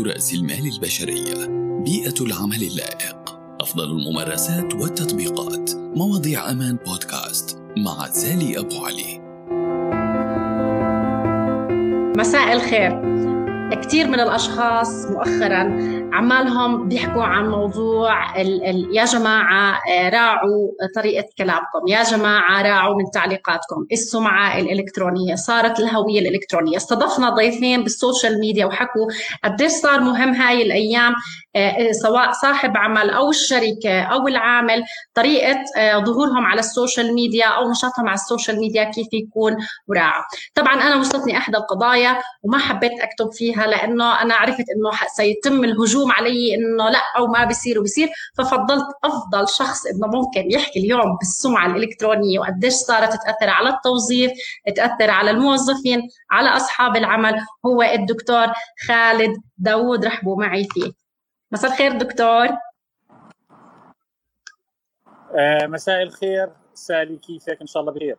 رأس المال البشرية بيئة العمل اللائق. أفضل الممارسات والتطبيقات. مواضيع أمان بودكاست مع سالي أبو علي. مساء الخير. كثير من الأشخاص مؤخرا عمالهم بيحكوا عن موضوع ال ال يا جماعة آه، راعوا طريقة كلامكم، يا جماعة راعوا من تعليقاتكم، السمعة الإلكترونية، صارت الهوية الإلكترونية، استضفنا ضيفين بالسوشيال ميديا وحكوا قديش صار مهم هاي الأيام آه، سواء صاحب عمل أو الشركة أو العامل طريقة آه، ظهورهم على ال social media أو نشاطهم على ال social media كيف يكون مراعى. طبعا أنا وصلتني إحدى القضايا وما حبيت أكتب فيها لأنه أنا عرفت إنه سيتم الهجوم علي إنه لا أو ما بيصير وبيصير. ففضلت أفضل شخص إنه ممكن يحكي اليوم بالسمعة الإلكترونية وقديش صارت تأثر على التوظيف تأثر على الموظفين على أصحاب العمل. هو الدكتور خالد داوود رحبوا معي فيه. مساء الخير دكتور. آه مساء الخير سالي كيفك؟ إن شاء الله بخير.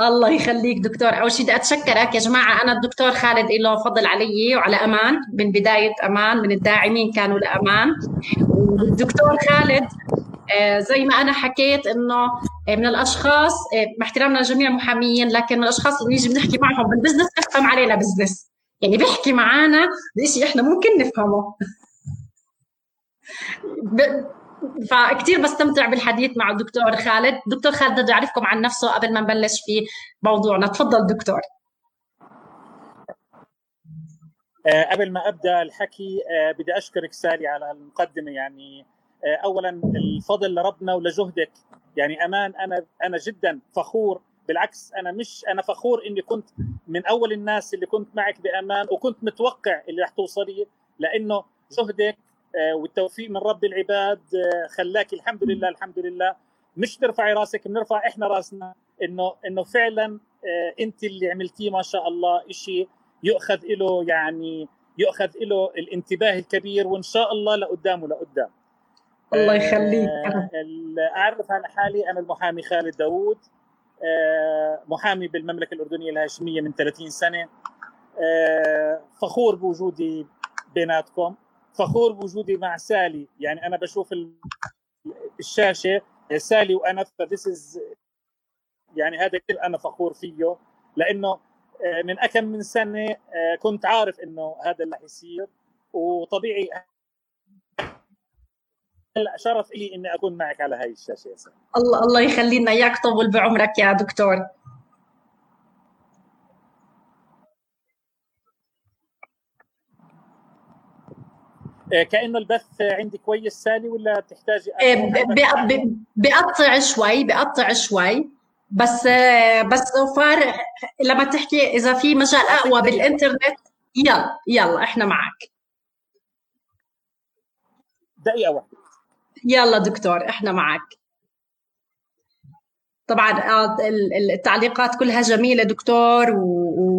الله يخليك دكتور. أول شيء بدي أتشكرك يا جماعة. أنا الدكتور خالد له فضل علي وعلى أمان من بداية أمان من الداعمين كانوا لأمان. والدكتور خالد آه، زي ما أنا حكيت إنه آه، من الأشخاص آه، مع احترامنا لجميع المحاميين لكن من الأشخاص اللي نيجي بنحكي معهم بال business بفهم علينا business يعني بيحكي معنا بشيء إحنا ممكن نفهمه. فكتير بستمتع بالحديث مع الدكتور خالد. دكتور خالد بدي أعرفكم عن نفسه قبل ما نبلش في موضوعنا. تفضل دكتور. آه، قبل ما أبدأ الحكي آه، بدي أشكرك سالي على المقدمة. يعني آه، اولا الفضل لربنا ولجهدك. يعني أمان أنا أنا جدا فخور. بالعكس أنا مش أنا فخور إني كنت من أول الناس اللي كنت معك بأمان وكنت متوقع اللي رح توصلي لأنه جهدك والتوفيق من رب العباد آه، خلاك الحمد لله الحمد لله. مش ترفعي راسك بنرفع إحنا راسنا إنه إنه فعلا آه، أنت اللي عملتيه ما شاء الله شيء يؤخذ له يعني يؤخذ له الانتباه الكبير وإن شاء الله لقدام ولقدام. الله يخليك. أعرف عن حالي أنا المحامي خالد داوود محامي بالمملكة الأردنية الهاشمية من 30 سنة. فخور بوجودي بيناتكم. فخور بوجودي مع سالي. يعني أنا بشوف الشاشة سالي وأنا فذيس از يعني هذا كثير أنا فخور فيه. لأنه آه، من أكم من سنة آه، كنت عارف إنه هذا اللي حيصير. وطبيعي هلا شرف لي إني أكون معك على هاي الشاشة يا سالي؟ الله الله يخلي لنا إياك طول بعمرك يا دكتور. كأنه البث عندي كويس سالي ولا تحتاجي آه، بقطع شوي بقطع شوي. بس آه، بس فار لما تحكي إذا في مجال أقوى بالإنترنت يلا يلا إحنا معك. دقيقة واحدة. يلا دكتور إحنا معك. طبعا التعليقات كلها جميلة دكتور و...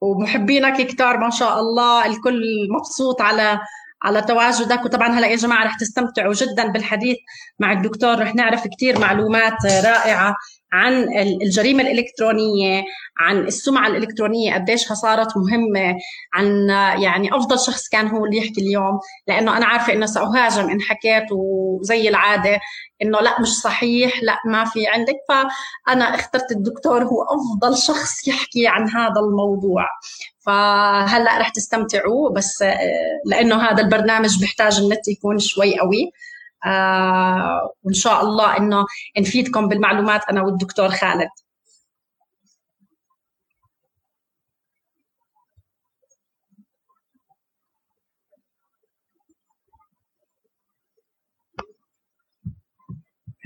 ومحبينك كتار ما شاء الله الكل مبسوط على على تواجدك وطبعا هلا يا جماعة رح تستمتعوا جدا بالحديث مع الدكتور. رح نعرف كثير معلومات رائعة عن الجريمة الإلكترونية عن السمعة الإلكترونية قديشها صارت مهمة عن يعني أفضل شخص كان هو اللي يحكي اليوم. لأنه أنا عارفة إنه سأهاجم إن حكيت وزي العادة إنه لا مش صحيح لا ما في عندك. فأنا اخترت الدكتور هو أفضل شخص يحكي عن هذا الموضوع. فهلأ رح تستمتعوا بس آه، لأنه هذا البرنامج بيحتاج النت يكون شوي قوي. آه وإن شاء الله إنه نفيدكم بالمعلومات أنا والدكتور خالد.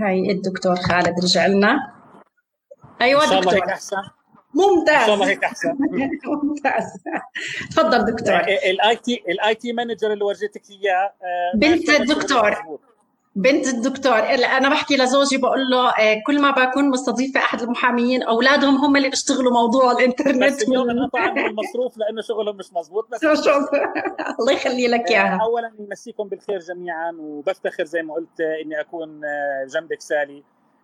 هاي الدكتور خالد رجع لنا. أيوه دكتور. أحسن. ممتاز. إن شاء الله هيك أحسن. ممتاز. تفضل دكتور. ال IT ال IT manager اللي ورجيتك إياه آه، بنت الدكتور. بنت الدكتور. أنا بحكي لزوجي بقول له آه، كل ما بكون مستضيفة أحد المحاميين أولادهم هم اللي بيشتغلوا موضوع الإنترنت. بس اليوم انقطع عنهم المصروف لأنه شغلهم مش مزبوط بس الله يخلي لك إياها. آه، اولا نمسيكم بالخير جميعا وبفتخر زي ما قلت إني أكون جنبك سالي.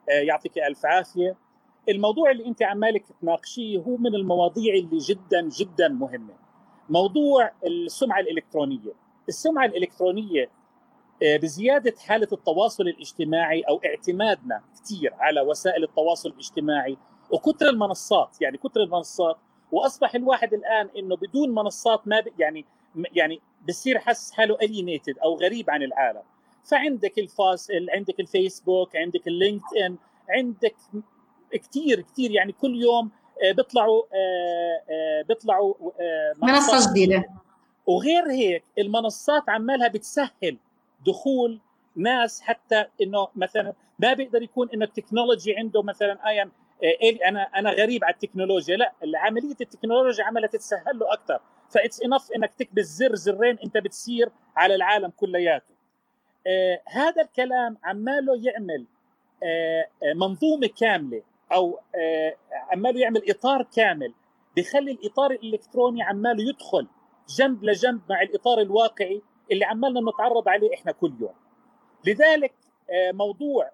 يعطيك ألف عافية. الموضوع اللي انت عمالك تناقشيه هو من المواضيع اللي جدا جدا مهمة. موضوع السمعة الإلكترونية. السمعة الإلكترونية آه، بزيادة حالة التواصل الاجتماعي أو اعتمادنا كثير على وسائل التواصل الاجتماعي وكثر المنصات. يعني كثر المنصات وأصبح الواحد الآن إنه بدون منصات ما يعني يعني بصير حس حاله الينيتد أو غريب عن العالم. فعندك الفاس عندك الفيسبوك عندك ال LinkedIn عندك كثير كثير يعني كل يوم آه، بيطلعوا آه، آه، بيطلعوا منصة جديدة. وغير هيك المنصات عمالها بتسهل دخول ناس حتى إنه مثلا ما بيقدر يكون إنه ال technology عنده مثلا أيام أنا أنا غريب على التكنولوجيا. لا عملية التكنولوجيا عمالها تتسهل له أكثر فإتس انف إنك تكبس زر زرين أنت بتصير على العالم كلياته. آه هذا الكلام عماله يعمل آه منظومة كاملة. أو آه عماله يعمل إطار كامل. بخلي الإطار الإلكتروني عماله يدخل جنب لجنب مع الإطار الواقعي اللي عمالنا نتعرض عليه إحنا كل يوم. لذلك آه، موضوع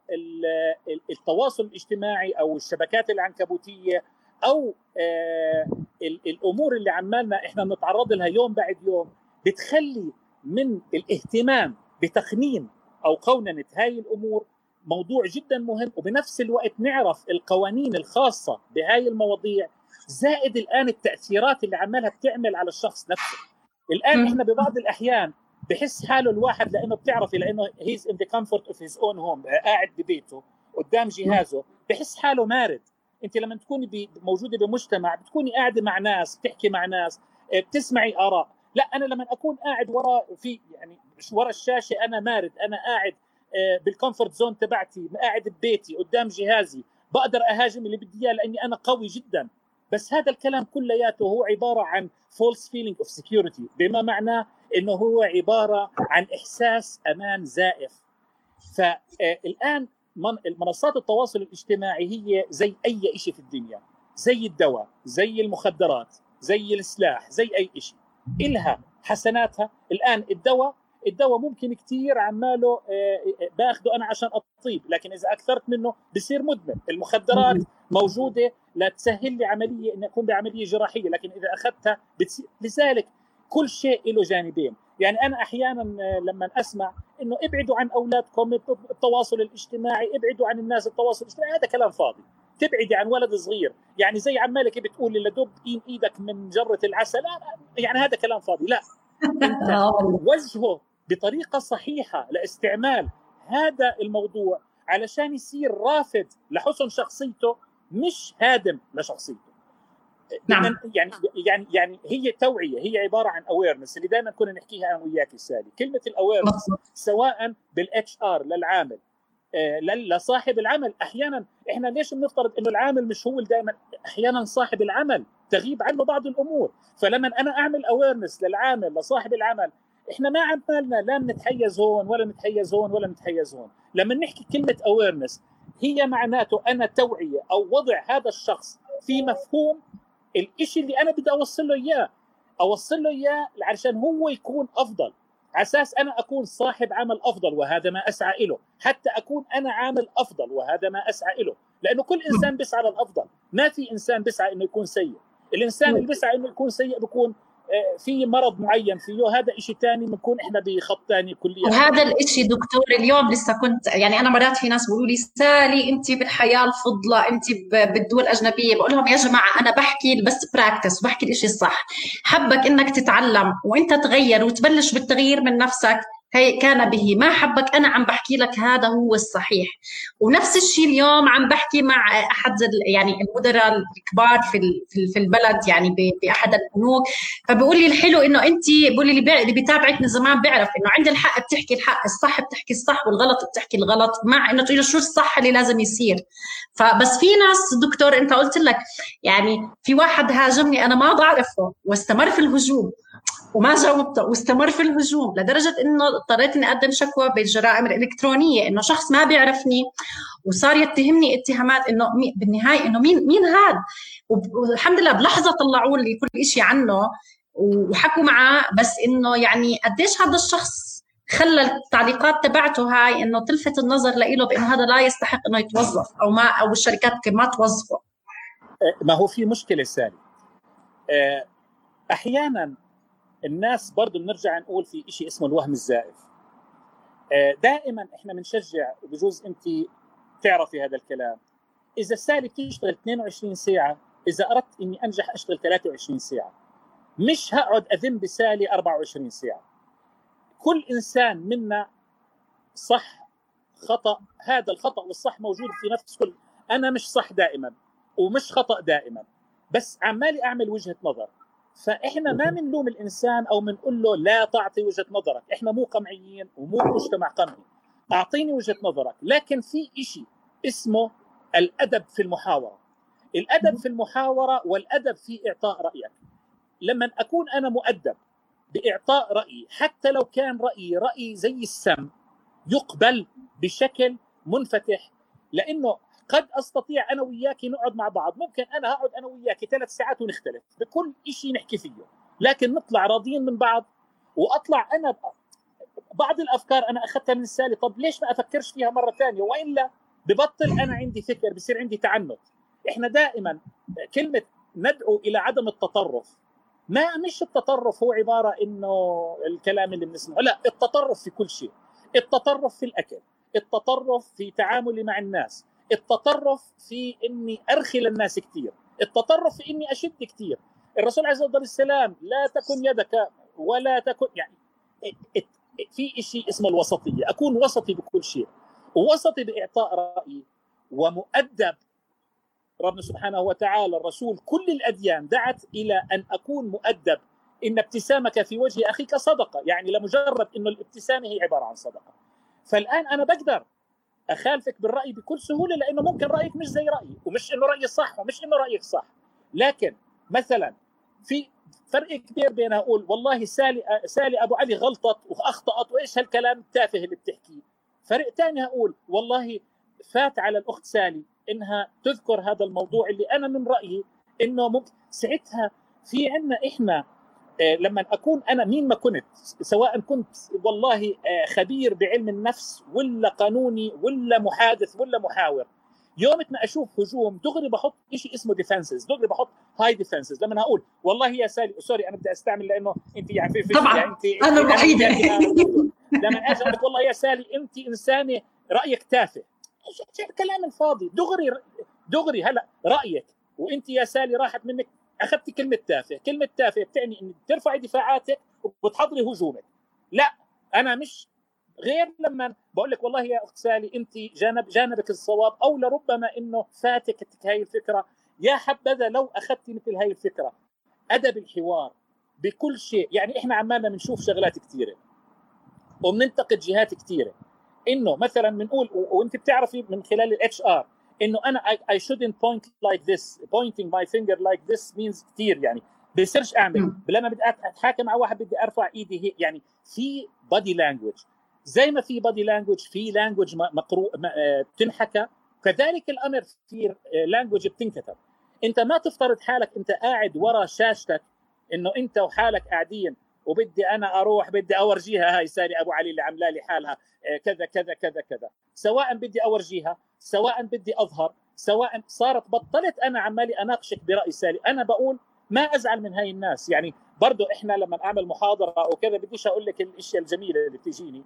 التواصل الاجتماعي أو الشبكات العنكبوتية أو آه، الأمور اللي عمالنا إحنا بنتعرض لها يوم بعد يوم بتخلي من الاهتمام بتقنين أو قوننه هاي الأمور موضوع جدا مهم وبنفس الوقت نعرف القوانين الخاصة بهاي المواضيع زائد الآن التأثيرات اللي عمالها بتعمل على الشخص نفسه. الآن إحنا ببعض الأحيان بحس حاله الواحد لأنه بتعرفي لأنه he's in the comfort of his own home قاعد ببيته قدام جهازه بحس حاله مارد. أنت لما تكوني موجودة بمجتمع بتكوني قاعدة مع ناس بتحكي مع ناس آه، بتسمعي آراء. لا أنا لما أكون قاعد وراء في يعني ورا الشاشة أنا مارد أنا قاعد بال comfort zone تبعتي قاعد ببيتي قدام جهازي. بقدر أهاجم اللي بدي إياه لأني أنا قوي جدا. بس هذا الكلام كلياته هو عبارة عن false feeling of security بما معناه إنه هو عبارة عن إحساس أمان زائف. فالآن منصات التواصل الاجتماعي هي زي أي شيء في الدنيا زي الدواء زي المخدرات زي السلاح زي أي شيء إلها حسناتها. الآن الدواء الدواء ممكن كثير عماله آه، آه، باخده أنا عشان أطيب لكن إذا أكثرت منه بصير مدمن. المخدرات موجودة لتسهل لي عملية إني أكون بعملية جراحية لكن إذا أخذتها بتصير لذلك كل شيء له جانبين. يعني أنا أحيانا آه، لما أسمع إنه ابعدوا عن أولادكم التواصل الاجتماعي ابعدوا عن الناس التواصل الاجتماعي هذا كلام فاضي. تبعدي عن ولد صغير. يعني زي عمالك بتقول لدب إيدك من جرة العسل يعني هذا كلام فاضي. لا. وجهه بطريقة صحيحة لاستعمال هذا الموضوع علشان يصير رافد لحسن شخصيته مش هادم لشخصيته. نعم. يعني يعني يعني هي توعية هي عبارة عن awareness اللي دائما كنا نحكيها أنا وياك سالي كلمة ال awareness سواء بال HR للعامل آه، لصاحب العمل. أحيانا إحنا ليش بنفترض إنه العامل مش هو دائما أحيانا صاحب العمل تغيب عنه بعض الأمور. فلما أنا أعمل awareness للعامل لصاحب العمل إحنا ما عملنا لا نتحيز هون ولا نتحيز هون ولا نتحيز هون. لما نحكي كلمة awareness هي معناته أنا توعية أو وضع هذا الشخص في مفهوم الشيء اللي أنا بدي أوصل له إياه. أوصل له إياه عشان هو يكون أفضل. على أساس أنا أكون صاحب عمل أفضل وهذا ما أسعى له حتى أكون أنا عامل أفضل وهذا ما أسعى له لأنه كل إنسان بيسعى للأفضل. ما في إنسان بيسعى إنه يكون سيء. الإنسان اللي بيسعى إنه يكون سيء بيكون في مرض معين فيه هذا شيء ثاني بنكون إحنا بخط ثاني كليا. وهذا الشيء دكتور اليوم لسه كنت يعني أنا مرات في ناس بيقولوا لي سالي انت بالحياة الفضلى انت بالدول الأجنبية. بقول لهم يا جماعة أنا بحكي بس براكتس وبحكي الشيء الصح. حبك إنك تتعلم وإنت تغير وتبلش بالتغيير من نفسك كان به ما حبك أنا عم بحكي لك هذا هو الصحيح. ونفس الشيء اليوم عم بحكي مع أحد يعني المدراء الكبار في في البلد يعني بأحد البنوك. فبقول لي الحلو إنه انت بقول لي اللي بيتابعك من زمان بيعرف إنه عند الحق بتحكي الحق الصح بتحكي الصح والغلط بتحكي الغلط مع إنه تقول شو الصح اللي لازم يصير. فبس في ناس دكتور أنت قلت لك يعني في واحد هاجمني أنا ما بعرفه واستمر في الهجوم. وما جاوبته واستمر في الهجوم لدرجة إنه اضطريت إني أقدم شكوى بالجرائم الإلكترونية إنه شخص ما بيعرفني وصار يتهمني اتهامات إنه بالنهاية إنه مين مين هذا والحمد لله بلحظة طلعوا لي كل شيء عنه وحكوا معاه بس إنه يعني قديش هذا الشخص خلى التعليقات تبعته هاي إنه تلفت النظر له بإنه هذا لا يستحق إنه يتوظف أو ما أو الشركات ما توظفه. ما هو في مشكلة سالي آه، أحيانا الناس برضه بنرجع نقول في شيء اسمه الوهم الزائف. آه، دائما إحنا بنشجع وبجوز أنت تعرفي هذا الكلام. إذا السالي بتشتغل 22 ساعة إذا أردت إني أنجح أشتغل 23 ساعة. مش هقعد اذم بسالي 24 ساعة. كل إنسان منا صح خطأ هذا الخطأ والصح موجود في نفس كل أنا مش صح دائما ومش خطأ دائما. بس عمالي أعمل وجهة نظر. فإحنا ما بنلوم الإنسان أو بنقول له لا تعطي وجهة نظرك. إحنا مو قمعيين ومو مجتمع قمعي. أعطيني وجهة نظرك. لكن في شيء اسمه الأدب في المحاورة. الأدب في المحاورة والأدب في إعطاء رأيك. لما أكون أنا مؤدب بإعطاء رأيي حتى لو كان رأيي رأي زي السم يقبل بشكل منفتح لأنه قد أستطيع أنا وياك نقعد مع بعض. ممكن أنا أقعد أنا وياك ثلاث ساعات ونختلف. بكل شيء نحكي فيه. لكن نطلع راضيين من بعض. وأطلع أنا بعض الأفكار أنا أخذتها من السالي طب ليش ما أفكرش فيها مرة ثانية؟ وإلا ببطل أنا عندي فكر بصير عندي تعنت. إحنا دائما كلمة ندعو إلى عدم التطرف. ما مش التطرف هو عبارة إنه الكلام اللي بنسمعه. لا التطرف في كل شيء. التطرف في الأكل. التطرف في تعاملي مع الناس. التطرف في إني ارخل الناس كثير التطرف في إني أشد كثير الرسول عليه الصلاة والسلام لا تكن يدك ولا تكن يعني في شيء اسمه الوسطية. أكون وسطي بكل شيء. ووسطي بإعطاء رأيي. ومؤدب. ربنا سبحانه وتعالى الرسول كل الأديان دعت إلى أن أكون مؤدب. إن ابتسامك في وجه أخيك صدقة. يعني لمجرد إنه الابتسامة هي عبارة عن صدقة. فالآن أنا بقدر أخالفك بالرأي بكل سهولة لأنه ممكن رأيك مش زي رأيي ومش إنه رأيي صح ومش إنه رأيك صح. لكن مثلا في فرق كبير بين أقول والله سالي سالي أبو علي غلطت وأخطأت وإيش هالكلام التافه اللي بتحكيه. فرق ثاني أقول والله فات على الأخت سالي إنها تذكر هذا الموضوع اللي أنا من رأيي إنه ممكن ساعتها في عندنا إحنا لما أكون أنا مين ما كنت سواء كنت والله آه، خبير بعلم النفس ولا قانوني ولا محادث ولا محاور. يوم ما أشوف هجوم دغري بحط شيء اسمه defenses دغري بحط هاي defenses لما أقول والله يا سالي sorry أنا بدي أستعمل لأنه أنت يعني في, في طبعا يعني انت أنا الوحيده لما أجي أقول والله يا سالي أنت إنسانة رأيك تافه. إيش الكلام الفاضي؟ دغري دغري هلا رأيك وأنت يا سالي راحت منك اخذت كلمة تافه، كلمة تافه بتعني إنك ترفعي دفاعاتك وبتحضري هجومك. لا أنا مش غير لما بقول لك والله يا أخت سالي انت جانب جانبك الصواب أو لربما إنه فاتك هاي الفكرة. يا حبذا لو أخذتي مثل هاي الفكرة. أدب الحوار بكل شيء. يعني إحنا عمالنا بنشوف شغلات كثيره وبننتقد جهات كثيره إنه مثلا بنقول وانت بتعرفي من خلال ال HR إنه أنا I, I shouldn't point like this. Pointing my finger like this means كثير يعني. بصيرش أعمل. لما بدي أتحاكم مع واحد بدي أرفع إيدي هيك يعني. في body language زي ما في body language في language مقروء آه، بتنحكى. كذلك الأمر في language بتنكتب. أنت ما تفترض حالك أنت قاعد ورا شاشتك إنه أنت وحالك قاعدين. وبدي أنا أروح بدي أورجيها هاي سالي أبو علي اللي عامله لي حالها. آه، كذا كذا كذا كذا. سواء بدي أورجيها سواء بدي أظهر سواء صارت بطلت أنا عمالي أناقشك برأي سالي أنا بقول ما أزعل من هاي الناس. يعني برضه إحنا لما أعمل محاضرة أو كذا بديش أقول لك الأشياء الجميلة اللي بتجيني.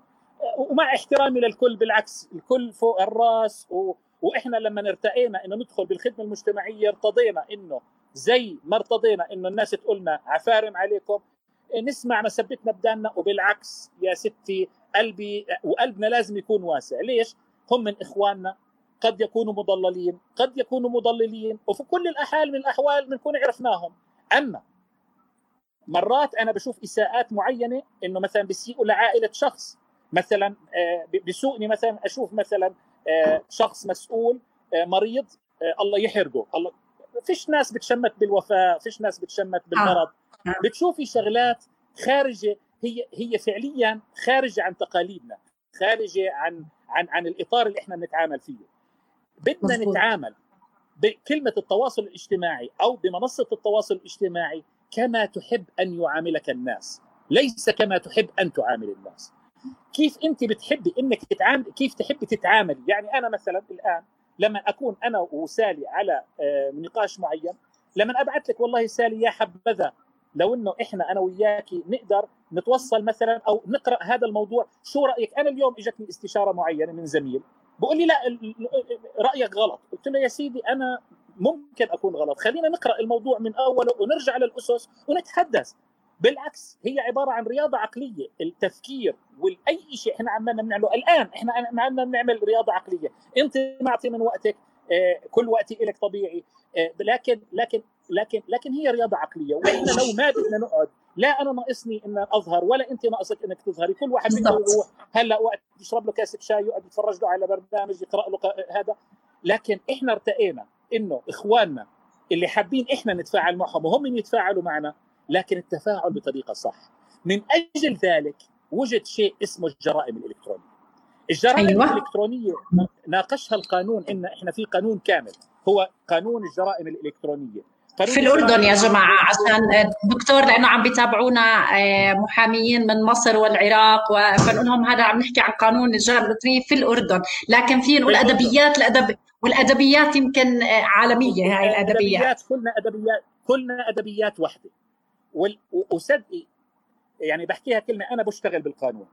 ومع احترامي للكل بالعكس الكل فوق الرأس. و... وإحنا لما ارتقينا إنه ندخل بالخدمة المجتمعية ارتضينا إنه زي ما ارتضينا إنه الناس تقولنا عفارم عليكم نسمع مسبتنا بداننا وبالعكس يا ستي قلبي وقلبنا لازم يكون واسع. ليش؟ هم من إخواننا قد يكونوا مضللين قد يكونوا مضللين وفي كل الاحوال من الأحوال بنكون عرفناهم. أما مرات أنا بشوف إساءات معينة إنه مثلا بيسيئوا لعائلة شخص. مثلا آه، بسوقني مثلا أشوف مثلا آه، شخص مسؤول آه، مريض الله يحرقه. الله فيش ناس بتشمت بالوفاه فيش ناس بتشمت بالمرض. بتشوفي شغلات خارجة هي هي فعليا خارجة عن تقاليدنا خارجة عن عن عن الإطار اللي إحنا بنتعامل فيه. بدنا نتعامل بكلمه التواصل الاجتماعي أو بمنصة التواصل الاجتماعي كما تحب أن يعاملك الناس. ليس كما تحب أن تعامل الناس. كيف أنت بتحبي إنك تتعامل كيف تحبي تتعاملي يعني أنا مثلا الآن لما أكون أنا وسالي على آه، نقاش معين لما أبعث لك والله سالي يا حبذا لو إنه إحنا أنا وياكي نقدر نتوصل مثلا أو نقرأ هذا الموضوع شو رأيك؟ أنا اليوم إجتني استشارة معينة من زميل بقول لي لا رأيك غلط. قلت له يا سيدي أنا ممكن أكون غلط. خلينا نقرأ الموضوع من أوله ونرجع للأسس ونتحدث. بالعكس هي عبارة عن رياضة عقلية. التفكير واي شيء إحنا عمالنا بنعمله. الآن إحنا عمالنا بنعمل رياضة عقلية. أنت معطي من وقتك. كل وقتي لك طبيعي. آه، لكن لكن لكن لكن هي رياضة عقلية. وإحنا لو ما بدنا نقعد لا أنا ناقصني إن أظهر ولا أنت ناقصك إنك تظهري. كل واحد بده يروح هلأ وقت يشرب له كاسة شاي يقعد يتفرج له على برنامج يقرأ له هذا. لكن إحنا ارتئينا إنه إخواننا اللي حابين إحنا نتفاعل معهم وهم يتفاعلوا معنا لكن التفاعل بطريقة صح. من أجل ذلك وجد شيء اسمه الجرائم الإلكترونية. الجرائم أيوة. الإلكترونية ناقشها القانون إن إحنا في قانون كامل. هو قانون الجرائم الإلكترونية. في الأردن يا جماعة عشان دكتور لأنه عم بيتابعونا آه، محاميين من مصر والعراق فنقول لهم هذا عم نحكي عن قانون الجرائم الإلكترونية في الأردن. لكن في نقول أدبيات الادب والأدبيات يمكن آه، عالمية هاي الأدبيات. كلنا أدبيات كلنا أدبيات وحده وصدقي يعني بحكيها كلمة أنا بشتغل بالقانون.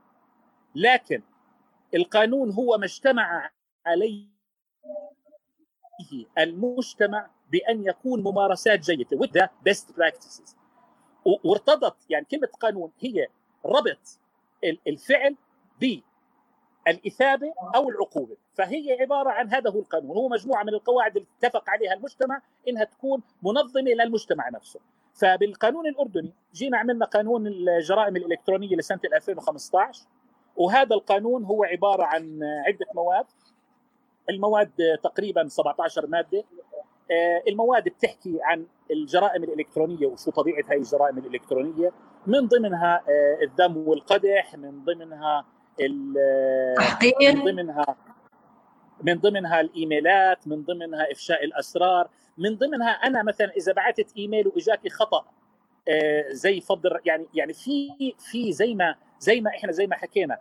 لكن القانون هو ما اجتمع عليه المجتمع بأن يكون ممارسات جيدة وده best practices وارتضت يعني كلمة قانون هي ربط الفعل بالإثابة أو العقوبة. فهي عبارة عن هذا هو القانون. هو مجموعة من القواعد اللي اتفق عليها المجتمع إنها تكون منظمة للمجتمع نفسه. فبالقانون الأردني جينا عملنا قانون الجرائم الإلكترونية لسنة 2015 وهذا القانون هو عبارة عن عدة مواد. المواد تقريبا 17 مادة. آه، المواد بتحكي عن الجرائم الإلكترونية وشو طبيعة هاي الجرائم الإلكترونية. من ضمنها آه، الذم والقدح من ضمنها من ضمنها من ضمنها الإيميلات من ضمنها إفشاء الأسرار. من ضمنها أنا مثلا إذا بعثت إيميل وإجاكي خطأ آه، زي فضل يعني يعني في في زي ما زي ما إحنا زي ما حكينا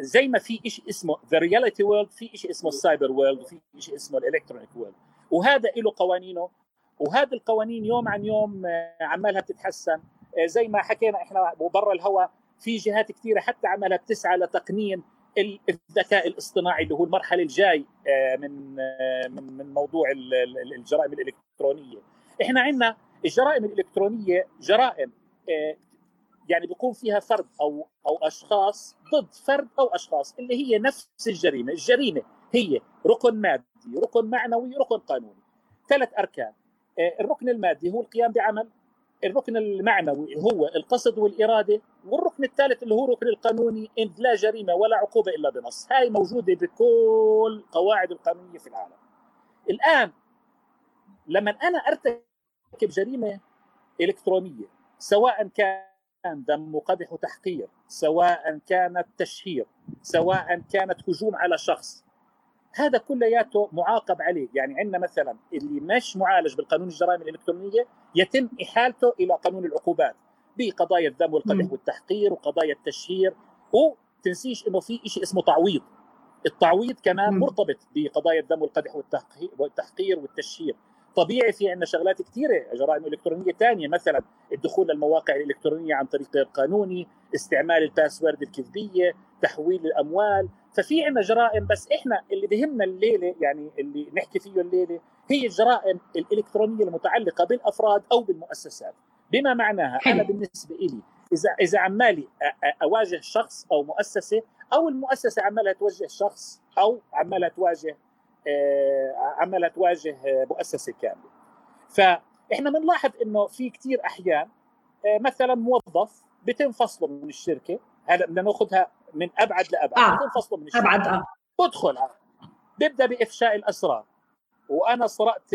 زي ما في شيء اسمه the reality world في شيء اسمه ال cyber world وفي شيء اسمه ال electronic world وهذا له قوانينه. وهذه القوانين يوم عن يوم آه، عمالها بتتحسن. آه، زي ما حكينا إحنا برا الهواء في جهات كثيره حتى عمالها بتسعى لتقنين الذكاء الاصطناعي اللي هو المرحلة الجاي آه، من من من موضوع الجرائم الإلكترونية. إحنا عندنا الجرائم الإلكترونية جرائم يعني بيكون فيها فرد أو أو أشخاص ضد فرد أو أشخاص اللي هي نفس الجريمة، الجريمة هي ركن مادي، ركن معنوي، ركن قانوني. ثلاث أركان. آه، الركن المادي هو القيام بعمل، الركن المعنوي هو القصد والإرادة، والركن الثالث اللي هو الركن القانوني إن لا جريمة ولا عقوبة إلا بنص، هاي موجودة بكل قواعد القانونية في العالم. الآن لما أنا أرتكب جريمة إلكترونية سواء كان ذم وقدح وتحقير سواء كانت تشهير سواء كانت هجوم على شخص. هذا كلياته معاقب عليه. يعني عندنا مثلا اللي مش معالج بالقانون الجرائم الإلكترونية يتم إحالته إلى قانون العقوبات بقضايا الذم والقدح والتحقير وقضايا التشهير وتنسيش إنه في شيء اسمه تعويض. التعويض كمان مرتبط بقضايا الذم والقدح والتحقير والتشهير. طبيعي في عندنا شغلات كثيره جرائم إلكترونية ثانية مثلا الدخول للمواقع الإلكترونية عن طريق غير قانوني استعمال الباسورد الكذبيه تحويل الأموال ففي عندنا جرائم بس إحنا اللي بهمنا الليلة يعني اللي نحكي فيه الليلة هي الجرائم الإلكترونية المتعلقة بالأفراد أو بالمؤسسات. بما معناها أنا بالنسبة لي إذا إذا عمالي أواجه شخص أو مؤسسة أو المؤسسة عمالها توجه شخص أو عمالها تواجه عمالها تواجه مؤسسة كاملة. فإحنا بنلاحظ إنه في كثير أحيان آه، مثلا موظف بيتم فصله من الشركة. هذا بدنا ناخذها من أبعد لأبعد. آه. بيتم فصله من الشركة. أبعد آه. بدخل بيبدأ بإفشاء الأسرار. وأنا سرقت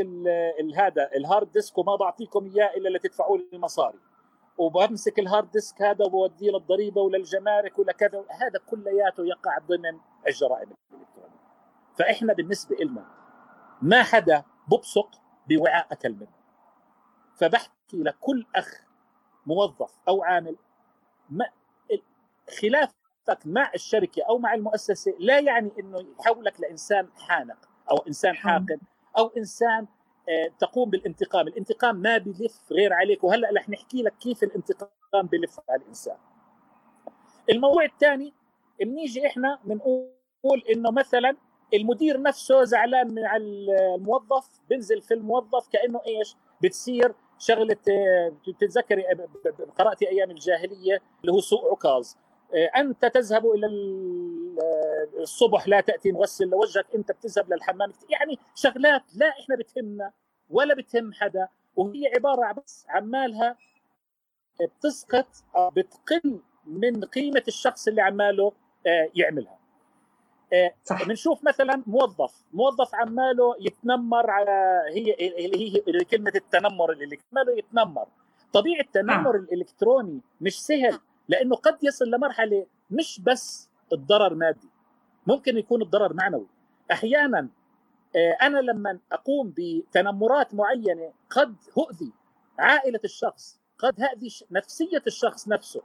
هذا ال hard disk وما بعطيكم إياه إلا لتدفعوا لي مصاري. وبمسك ال hard disk هذا وبوديه للضريبة وللجمارك ولكذا. هذا كلياته يقع ضمن الجرائم. الالكترونيه فإحنا بالنسبة لنا ما حدا ببصق بوعاء اكل منه فبحكي لكل أخ موظف أو عامل ما خلافك مع الشركة أو مع المؤسسة لا يعني إنه يحولك لإنسان حانق أو إنسان حاقد أو إنسان تقوم بالانتقام. الانتقام ما بيلف غير عليك. وهلأ رح نحكي لك كيف الانتقام بيلف على الإنسان. الموضوع الثاني بنيجي إحنا بنقول إنه مثلا المدير نفسه زعلان من الموظف بنزل في الموظف كأنه إيش بتصير شغلة بتتذكري قرأتي أيام الجاهلية اللي هو سوء عكاظ أنت تذهب إلى الصبح لا تأتي مغسل لوجهك أنت بتذهب للحمام يعني شغلات لا إحنا بتهمنا ولا بتهم حدا وهي عبارة بس عمالها بتسقط بتقل من قيمة الشخص اللي عماله آه، يعملها. بنشوف مثلا موظف موظف عماله يتنمر على هي اللي هي كلمة التنمر اللي عماله يتنمر. طبيعة التنمر آه. الإلكتروني مش سهل لأنه قد يصل لمرحلة مش بس الضرر مادي ممكن يكون الضرر معنوي. أحيانا آه، أنا لما أقوم بتنمرات معينة قد هؤذي عائلة الشخص قد هأذي نفسية الشخص نفسه.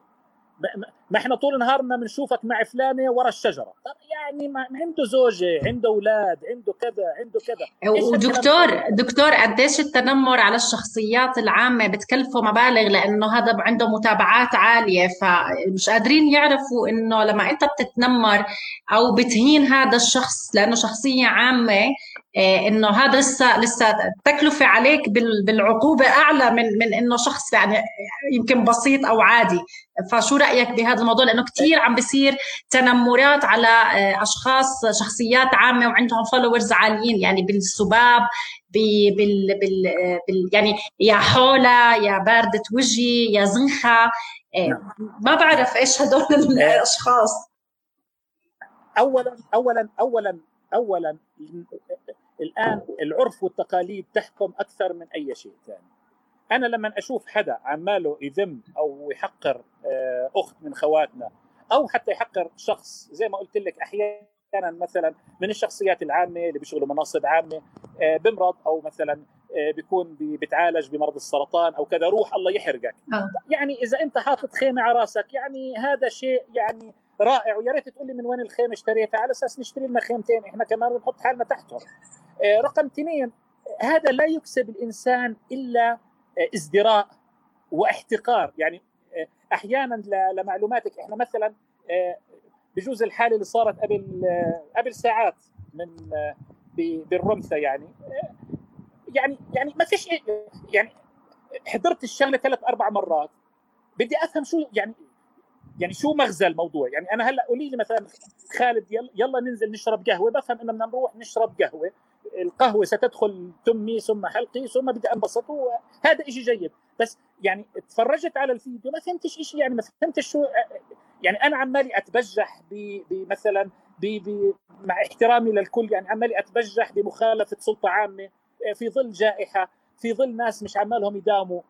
ما إحنا طول نهارنا بنشوفك مع فلانة ورا الشجرة. طب يعني ما عنده زوجة عنده أولاد عنده كذا عنده كذا. ودكتور دكتور قديش التنمر على الشخصيات العامة بتكلفه مبالغ لأنه هذا عنده متابعات عالية فمش قادرين يعرفوا إنه لما أنت بتتنمر أو بتهين هذا الشخص لأنه شخصية عامة إنه هذا لسه لسه التكلفه عليك بالعقوبة أعلى من من إنه شخص يعني يمكن بسيط أو عادي. فشو رأيك بهذا الموضوع؟ لأنه كثير عم بيصير تنمرات على آه، أشخاص شخصيات عامة وعندهم فولورز عاليين. يعني بالسباب بال بال بال يعني يا حولة يا باردة وجهي يا زنخة. إيه، نعم. ما بعرف إيش هدول الأشخاص. اولا اولا اولا اولا الآن العرف والتقاليد تحكم أكثر من أي شيء ثاني. أنا لما أشوف حدا عماله يذم أو يحقر آه، أخت من خواتنا أو حتى يحقر شخص زي ما قلت لك أحيانا مثلا من الشخصيات العامة اللي بيشغلوا مناصب عامة آه، بمرض أو مثلا آه، بيكون بيتعالج بمرض السرطان أو كذا روح الله يحرقك. يعني إذا أنت حاطط خيمة على راسك يعني هذا شيء يعني رائع ويا ريت تقول لي من وين الخيمه اشتريتها؟ على أساس نشتري لنا خيمتين إحنا كمان بنحط حالنا تحتهم آه، رقم اثنين هذا لا يكسب الإنسان إلا آه، ازدراء واحتقار. يعني آه، أحيانا لمعلوماتك إحنا مثلا بجوز الحالة اللي صارت قبل قبل ساعات من بالرمثة يعني. يعني يعني ما فيش يعني حضرت الشغلة ثلاث أربع مرات. بدي أفهم شو يعني يعني شو مغزى الموضوع؟ يعني أنا هلأ قولي لي مثلا خالد يلا, يلا ننزل نشرب قهوة بفهم إنه بدنا نروح نشرب قهوة. القهوة ستدخل تمي ثم حلقي ثم بدي أنبسط هذا شيء جيد. بس يعني تفرجت على الفيديو ما فهمتش شيء يعني ما فهمتش شو يعني أنا عمالي أتبجح بمثلا مع احترامي للكل يعني عمالي أتبجح بمخالفة سلطة عامة في ظل جائحة في ظل ناس مش عمالهم يداوموا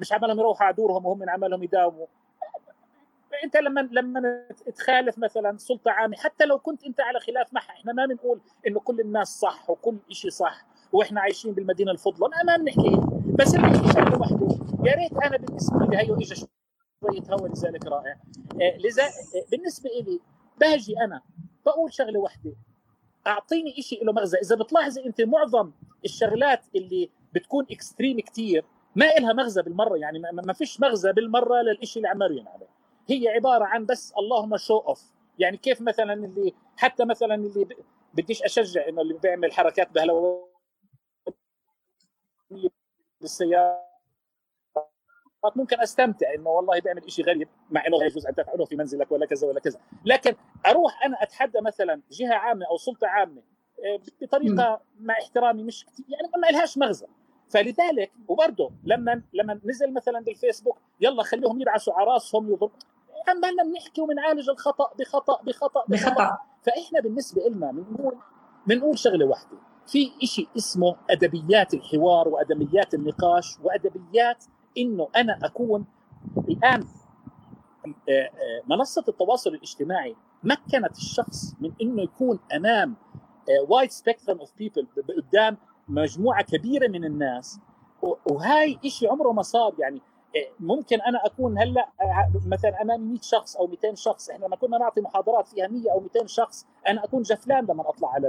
مش عمالهم يروحوا على دورهم وهم عمالهم يداوموا. انت لما لما تخالف مثلا سلطة عامة حتى لو كنت انت على خلاف معها إحنا ما بنقول إنه كل الناس صح وكل شيء صح وإحنا عايشين بالمدينة الفضلى ما بنحكي بس بنحكي شغله واحدة يا ريت أنا بالنسبة لي هيو اجى شوية هوا لذلك رائع. آه، لذا آه، بالنسبة لي باجي أنا بقول شغلة واحدة أعطيني شيء له مغزى. إذا بتلاحظي أنت معظم الشغلات اللي بتكون extreme كثير ما إلها مغزى بالمرة يعني ما فيش مغزى بالمرة للشيء اللي عماله ينعمل هي عبارة عن بس اللهم شو اوف يعني كيف مثلا اللي حتى مثلا اللي بديش أشجع إنه اللي بيعمل حركات بهلوية بالسيارات ممكن أستمتع إنه والله بيعمل شيء غريب مع إنه يجوز أن تفعله في منزلك ولا كذا ولا كذا. لكن أروح أنا أتحدى مثلا جهة عامة أو سلطة عامة آه، بطريقة مع احترامي مش كتير يعني ما لهاش مغزى. فلذلك وبرضه لما لما نزل مثلا بالفيسبوك يلا خليهم يدعسوا على راسهم يضرب. عمالنا بنحكي وبنعالج الخطأ بخطأ بخطأ بخطأ. فإحنا بالنسبة لنا بنقول بنقول شغلة واحدة. في شيء اسمه أدبيات الحوار وأدبيات النقاش وأدبيات إنه أنا أكون الآن آه، آه، منصة التواصل الاجتماعي مكنت الشخص من إنه يكون أمام wide spectrum of people قدام مجموعة كبيرة من الناس وهاي شيء عمره ما صار يعني. ممكن أنا أكون هلأ مثلا امامي 100 شخص أو 200 شخص إحنا لما كنا نعطي محاضرات فيها 100 أو 200 شخص أنا أكون جفلان لما أطلع على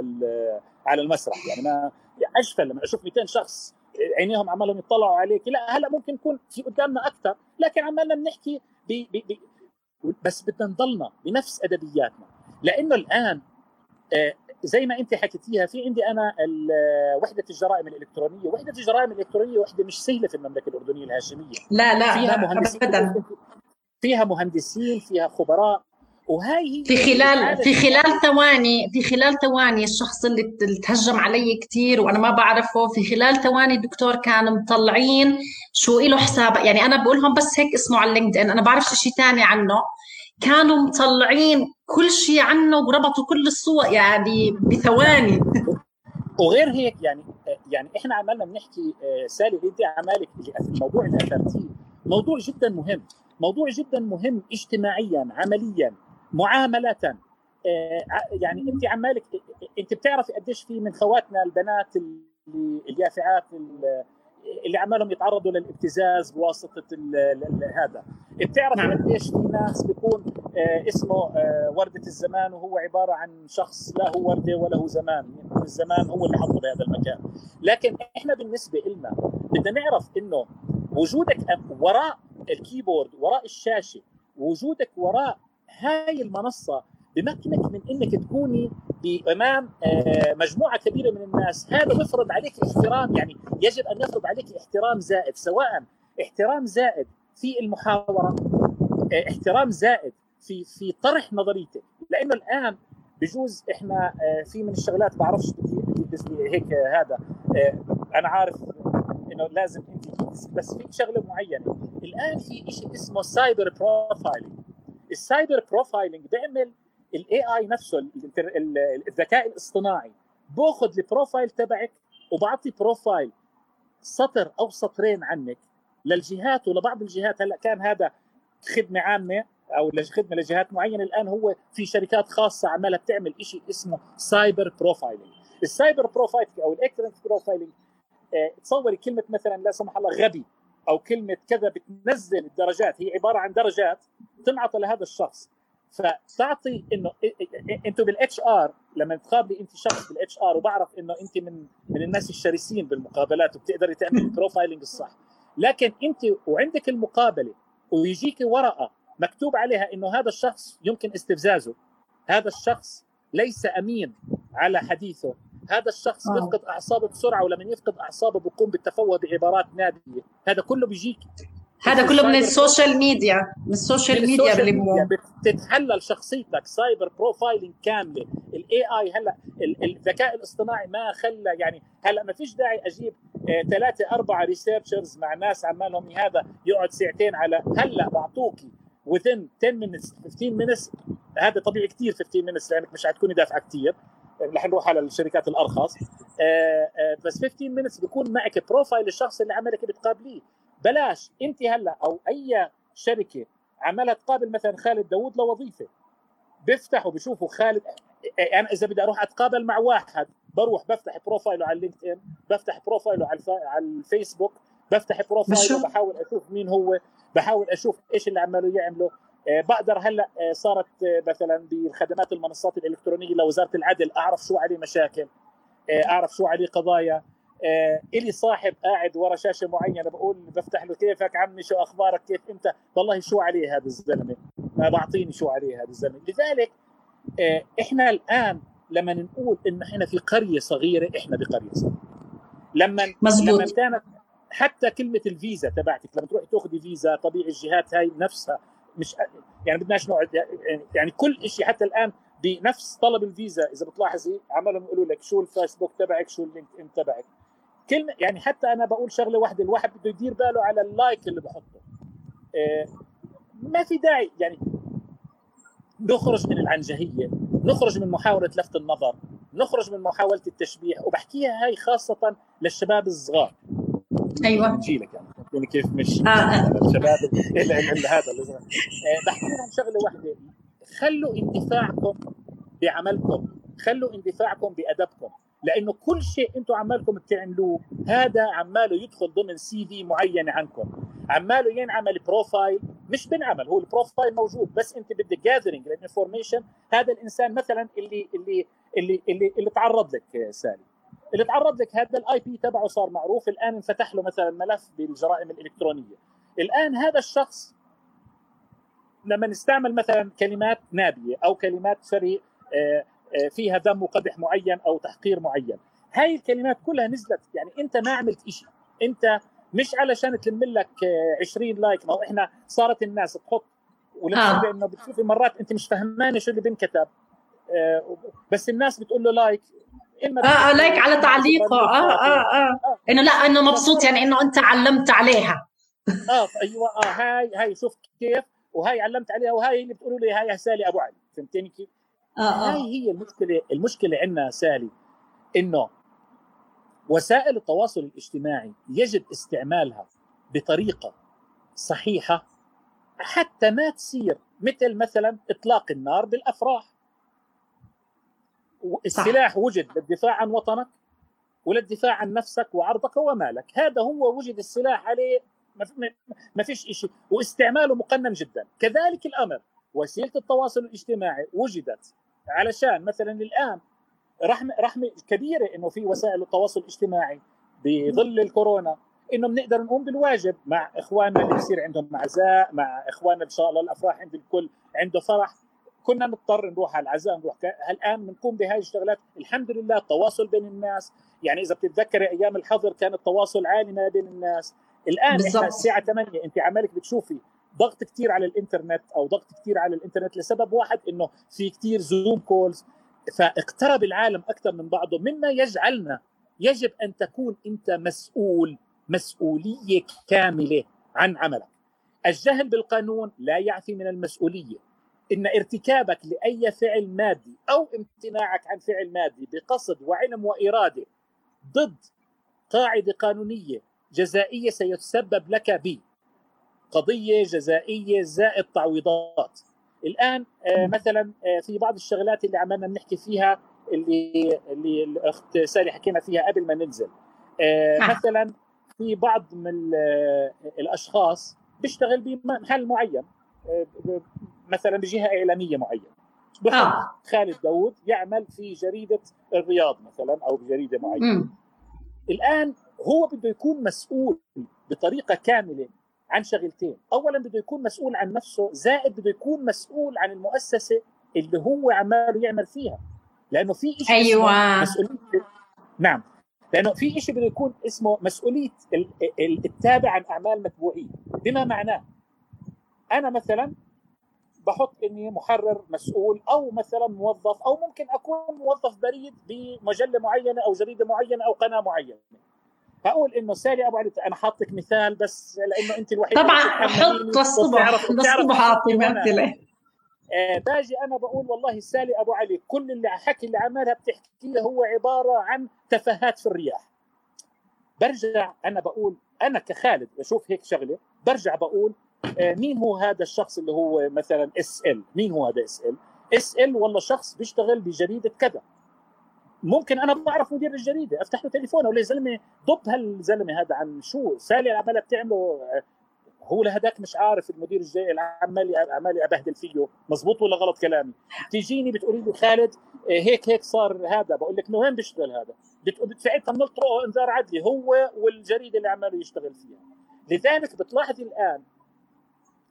على المسرح. يعني ما اشفى لما أشوف 200 شخص عينيهم عمالهم يطلعوا عليك. لا هلأ ممكن يكون في قدامنا أكثر لكن عمالنا بنحكي بي بي بي بس بدنا نضلنا بنفس أدبياتنا. لأنه الآن آه، زي ما انت حكيتيها في عندي أنا وحدة الجرائم الإلكترونية، وحدة الجرائم الإلكترونية وحدة مش سهله في المملكة الأردنية الهاشمية. لا لا فيها مهندسين أبداً. فيها مهندسين، فيها خبراء. وهي هي في خلال في خلال ثواني في خلال ثواني الشخص اللي تهجم علي كثير وأنا ما بعرفه في خلال ثواني الدكتور كان مطلعين شو له حساب. يعني أنا بقول لهم بس هيك اسمه على اللينكد ان أنا بعرف شيء ثاني عنه. كانوا مطلعين كل شيء عنه وربطوا كل الصور يعني بثواني. وغير هيك يعني يعني إحنا عمالنا بنحكي آه، سالي انت عمالك الموضوع اللي اثرتيه موضوع جدا مهم. موضوع جدا مهم اجتماعيا عمليا معاملة. آه، يعني أنت عمالك أنت بتعرفي قديش في من خواتنا البنات اليافعات اللي عمالهم يتعرضوا للابتزاز بواسطة هذا بتعرف نعم. قديش في ناس بيكون آه، اسمه آه، وردة الزمان وهو عبارة عن شخص له وردة وله زمان يعني الزمان هو اللي حطه بهذا المكان لكن إحنا بالنسبة لنا بدنا نعرف إنه وجودك وراء الكيبورد وراء الشاشة وجودك وراء هاي المنصة بمكنك من إنك تكوني بامام آه، مجموعة كبيرة من الناس. هذا بيفرض عليك احترام يعني يجب أن يفرض عليك احترام زائد سواء احترام زائد في المحاورة آه، احترام زائد في في طرح نظريتك. لأنه الآن بجوز إحنا آه، في من الشغلات بعرفش هيك هذا أنا عارف إنه لازم بس في شغلة معينة. الآن في شيء اسمه cyber profiling ال cyber profiling بيعمل ال AI نفسه الذكاء الاصطناعي باخذ ال profile تبعك وبعطي profile سطر أو سطرين عنك للجهات ولبعض الجهات هلأ كان هذا خدمة عامة أو خدمة لجهات معينة. الآن هو في شركات خاصة عمالها بتعمل شيء اسمه cyber profiling ال cyber profiling أو profiling آه، تصوري كلمة مثلا لا سمح الله غبي أو كلمة كذا بتنزل الدرجات هي عبارة عن درجات تنعطى لهذا الشخص. فتعطي إنه أنتم بال HR لما تقابلي أنت شخص بال HR وبعرف إنه أنت من من الناس الشرسين بالمقابلات وبتقدري تعملي profiling الصح. لكن أنت وعندك المقابلة ويجيك ورقة مكتوب عليها إنه هذا الشخص يمكن استفزازه. هذا الشخص ليس أمين على حديثه. هذا الشخص آه. بيفقد أعصابه بسرعة ولما يفقد أعصابه بيقوم بالتفوه بعبارات نابيه هذا كله بيجيك هذا كله من ال social media من ال social media بتتحلل شخصيتك cyber profiling كاملة. ال AI هلا الذكاء الاصطناعي ما خلى يعني هلا ما فيش داعي أجيب ثلاثة آه أربعة researchers مع ناس عمالهم هذا يقعد ساعتين على هلا بعطوكي within 10 minutes 15 minutes. هذا طبيعي كثير 15 minutes لأنك مش حتكوني دافعه كثير رح نروح على الشركات الأرخص. آه آه بس 15 minutes بيكون معك profile الشخص اللي عملك بتقابليه. بلاش انت هلا أو اي شركة عمالها تقابل مثلا خالد داوود لوظيفة. بيفتحوا بيشوفوا خالد أنا يعني إذا بدي أروح أتقابل مع واحد بروح بفتح profile ه على ال LinkedIn بفتح profile ه على على الفيسبوك بفتح profile ه بحاول أشوف مين هو بحاول أشوف إيش اللي عماله يعمله. آه، بقدر هلا آه، صارت آه، مثلا بالخدمات المنصات الإلكترونية لوزارة العدل أعرف شو عليه مشاكل أعرف شو عليه قضايا. آه إلي صاحب قاعد ورا شاشة معينة بقول بفتح له كيفك عمي شو أخبارك كيف أنت؟ والله شو عليه هذا الزلمة؟ ما بعطيني شو عليه هذا الزلمة. لذلك آه إحنا الآن لما نقول إنه إحنا في قرية صغيرة إحنا بقرية صغيرة. لما مزبوط. لما كانت حتى كلمة الفيزا تبعتك لما تروحي تاخذي فيزا طبيعي الجهات هاي نفسها مش يعني بدناش نقعد يعني كل شيء حتى الآن بنفس طلب الفيزا. إذا بتلاحظي عمالهم يقولوا لك شو الفيسبوك تبعك شو ال LinkedIn تبعك. كلمه يعني حتى أنا بقول شغلة واحدة الواحد بده يدير باله على ال like اللي بحطه. إيه ما في داعي. يعني نخرج من العنجهية نخرج من محاولة لفت النظر نخرج من محاولة التشبيه وبحكيها هاي خاصة للشباب الصغار. أيوه. من جيلك يعني يعني كيف مش آه. آه. الشباب هذا إيه بحكي لهم شغلة واحدة. خلوا اندفاعكم بعملكم خلوا اندفاعكم بأدبكم. لأنه كل شيء أنتم عمالكم بتعملوه هذا عماله يدخل ضمن CV معين عنكم عماله ينعمل profile مش بنعمل هو ال profile موجود بس أنت بدك gathering لل information هذا الإنسان مثلا اللي اللي اللي اللي, اللي تعرض لك سالي. اللي تعرض لك هذا ال IP تبعه صار معروف الآن انفتح له مثلا ملف بالجرائم الإلكترونية. الآن هذا الشخص لما نستعمل مثلا كلمات نابية أو كلمات سري آه، فيها ذم وقدح معين أو تحقير معين. هاي الكلمات كلها نزلت يعني أنت ما عملت شيء أنت مش علشان تلم لك 20 like ما إحنا صارت الناس تحط ولسه آه. إنه بتشوفي مرات أنت مش فهمانة شو اللي بنكتب آه بس الناس بتقول له like. آه آه like على تعليقه. آه آه آه. إنه لا إنه مبسوط يعني إنه أنت علمت عليها. آه أيوه آه هاي هاي شوف كيف وهي علمت عليها وهي اللي بتقولوا لي هاي سالي أبو علي. فهمتني كيف؟ آه آه. هاي هي المشكلة المشكلة عندنا سالي إنه وسائل التواصل الاجتماعي يجب استعمالها بطريقة صحيحة حتى ما تصير مثل مثلا إطلاق النار بالأفراح. السلاح وجد للدفاع عن وطنك وللدفاع عن نفسك وعرضك ومالك. هذا هو وجد السلاح عليه ما فيش شيء واستعماله مقنن جدا. كذلك الأمر وسيلة التواصل الاجتماعي وجدت علشان مثلا الآن رحمه رحمة كبيرة إنه في وسائل التواصل الاجتماعي بظل الكورونا إنه بنقدر نقوم بالواجب مع إخواننا اللي بصير عندهم عزاء مع إخواننا إن شاء الله الأفراح عند الكل عنده فرح. كنا نضطر نروح على العزاء نروح الان بنقوم بهاي الشغلات الحمد لله التواصل بين الناس يعني إذا بتتذكري أيام الحظر كان التواصل عالي ما بين الناس. الآن بالزبط. إحنا الساعة 8 أنت عمالك بتشوفي ضغط كثير على الإنترنت أو ضغط كثير على الإنترنت لسبب واحد إنه في كثير Zoom calls فاقترب العالم أكثر من بعضه مما يجعلنا يجب أن تكون أنت مسؤول مسؤولية كاملة عن عملك. الجهل بالقانون لا يعفي من المسؤولية. إن ارتكابك لأي فعل مادي أو امتناعك عن فعل مادي بقصد وعلم وإرادة ضد قاعدة قانونية جزائية سيتسبب لك ب قضية جزائية زائد تعويضات الآن آه مثلا آه في بعض الشغلات اللي عمالنا نحكي فيها اللي اللي الأخت سالي حكينا فيها قبل ما ننزل آه. مثلا في بعض من الأشخاص بيشتغل بمحل معين مثلا بجهة إعلامية معينة آه. خالد داوود يعمل في جريدة الرياض مثلا أو بجريدة معينة. الآن هو بده يكون مسؤول بطريقة كاملة عن شغلتين. اولا بده يكون مسؤول عن نفسه زائد بده يكون مسؤول عن المؤسسة اللي هو عماله يعمل فيها. لأنه في شيء أيوه. مسؤوليه نعم. لأنه في شيء بده يكون اسمه مسؤولية التابع عن أعمال متبوعين. بما معناه؟ أنا مثلا بحط إني محرر مسؤول أو مثلا موظف أو ممكن أكون موظف بريد بمجلة معينة أو جريدة معينة أو قناة معينة. فاقول إنه سالي أبو علي أنا حاطك مثال بس لأنه أنت الوحيده طبعا حط للصبح للصبح اعطي آه باجي أنا بقول والله سالي أبو علي كل اللي حكي اللي عملها بتحكيه هو عبارة عن تفاهات في الرياح. برجع أنا بقول أنا كخالد بشوف هيك شغلة برجع بقول آه، مين هو هذا الشخص اللي هو مثلا اس ال مين هو هذا اس ال اس ال والله شخص بيشتغل بجريدة كذا. ممكن أنا بعرف مدير الجريدة أفتح له تليفونه ولا زلمة ضب هالزلمة هذا عن شو؟ سالي عماله بتعمله آه، هو لهداك مش عارف المدير الجاي عمالي عمالي أبهدل فيه مزبوط ولا غلط كلامي؟ تيجيني بتقولي لي خالد آه، هيك هيك صار هذا بقول لك وين بيشتغل هذا؟ ساعتها بنلطره انذار عدلي هو والجريدة اللي عماله يشتغل فيها. لذلك بتلاحظي الآن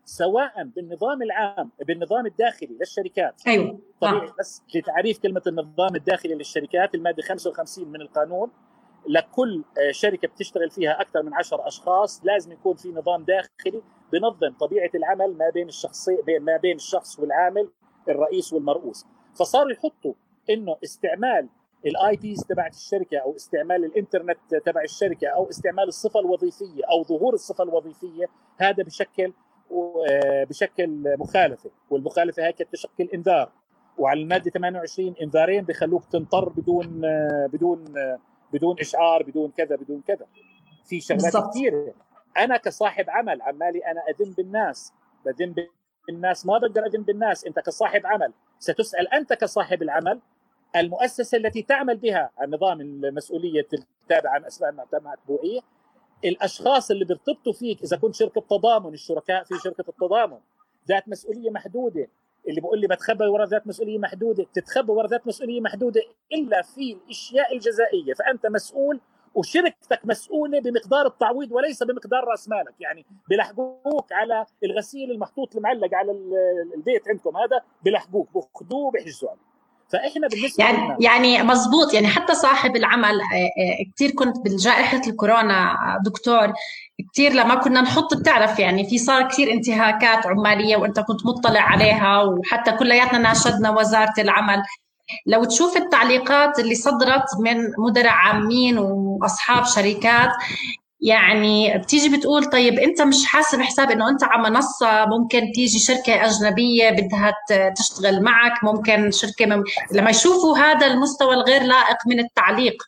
سواء بالنظام العام بالنظام الداخلي للشركات أيوه طبيعي آه. بس لتعريف كلمة النظام الداخلي للشركات المادة 55 من القانون لكل آه، شركة بتشتغل فيها أكثر من 10 أشخاص لازم يكون في نظام داخلي بنظم طبيعة العمل ما بين الشخصي ما بين الشخص والعامل الرئيس والمرؤوس فصاروا يحطوا إنه استعمال ال IPs تبعت الشركة أو استعمال الإنترنت تبع الشركة أو استعمال الصفة الوظيفية أو ظهور الصفة الوظيفية هذا بشكل بشكل مخالفة والمخالفة هيك تشكل انذار وعلى المادة 28 إنذارين بخلوك تنطرد بدون بدون بدون إشعار بدون كذا بدون كذا. في شغلات كثيرة. أنا كصاحب عمل عمالي أنا اذم بالناس. بذم بالناس ما بقدر اذم بالناس. أنت كصاحب عمل ستسأل أنت كصاحب العمل المؤسسة التي تعمل بها. النظام المسؤولية التابعه عن اسماء متبوعيه الأشخاص اللي بيرتبطوا فيك إذا كنت شركة تضامن الشركاء في شركة التضامن. ذات مسؤولية محدودة. اللي بقول لي بتخبى ورا ذات مسؤولية محدودة تتخبى ورا ذات مسؤولية محدودة إلا في الأشياء الجزائية. فأنت مسؤول وشركتك مسؤولة بمقدار التعويض وليس بمقدار رأس مالك. يعني بلحقوك على الغسيل المحطوط المعلق على البيت عندكم. هذا بلحقوك بخدوه وبيحجزوا عليه. فإحنا بالنسبة يعني لنا يعني مزبوط يعني حتى صاحب العمل آه، آه، كثير كنت بالجائحه الكورونا دكتور كثير لما كنا نحط بتعرف يعني في صار كثير انتهاكات عمالية وأنت كنت مطلع عليها وحتى كلياتنا ناشدنا وزارة العمل. لو تشوف التعليقات اللي صدرت من مدراء عامين وأصحاب شركات يعني بتيجي بتقول طيب انت مش حاسب حساب انه انت على منصة ممكن تيجي شركة أجنبية بدها تشتغل معك ممكن شركة مم... لما يشوفوا هذا المستوى الغير لائق من التعليق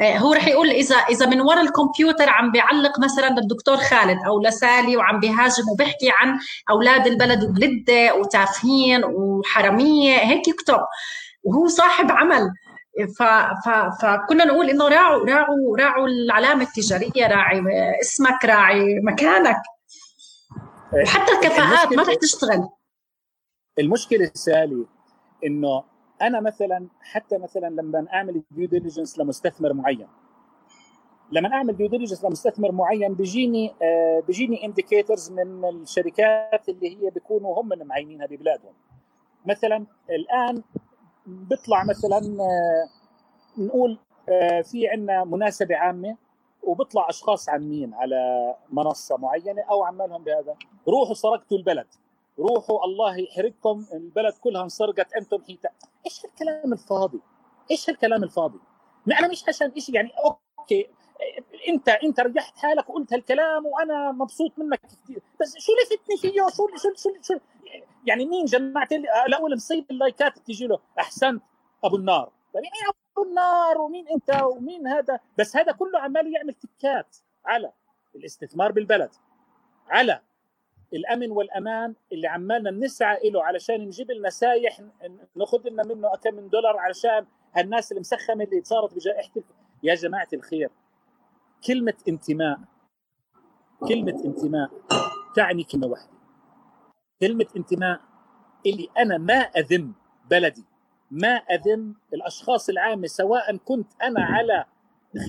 آه، هو رح يقول اذا إذا من وراء الكمبيوتر عم بيعلق مثلا للدكتور خالد أو لسالي وعم بيهاجم وبيحكي عن أولاد البلد وبلدة وتافهين وحرامية هيك يكتب وهو صاحب عمل. ف... ف... فكنا نقول إنه راعوا راعوا راعوا العلامة التجارية راعي اسمك راعي مكانك. وحتى الكفاءات ما رح تشتغل. المشكلة سالي إنه أنا مثلا حتى مثلا لما أعمل due diligence لمستثمر معين. لما أعمل due diligence لمستثمر معين بيجيني آه بيجيني indicators من الشركات اللي هي بيكونوا هم معينينها ببلادهم مثلا الآن بيطلع مثلا آه، نقول آه، في عندنا مناسبة عامة وبيطلع أشخاص عامين على منصة معينة أو عمالهم بهذا. روحوا سرقتوا البلد. روحوا الله يحرقكم البلد كلها انسرقت أنتم حيتا إيش هالكلام الفاضي؟ إيش هالكلام الفاضي؟ أنا مش عشان شيء يعني أوكي أنت أنت ريحت حالك وقلت هالكلام وأنا مبسوط منك كثير. بس شو لفتني فيه؟ شو شو شو, شو يعني مين جمعت لي الأول مصيب اللايكات بتيجي له؟ أحسنت أبو النار. طيب يعني أبو النار؟ ومين أنت؟ ومين هذا؟ بس هذا كله عمال يعمل تكات على الاستثمار بالبلد على الأمن والأمان اللي عمالنا نسعى له علشان نجيب لنا سايح ناخذ لنا منه كم من دولار علشان هالناس المسخمة اللي صارت بجائحة يا جماعة الخير. كلمة انتماء كلمة انتماء تعني كلمة واحدة. كلمة انتماء اللي أنا ما أذم بلدي ما أذم الأشخاص العامة سواء كنت أنا على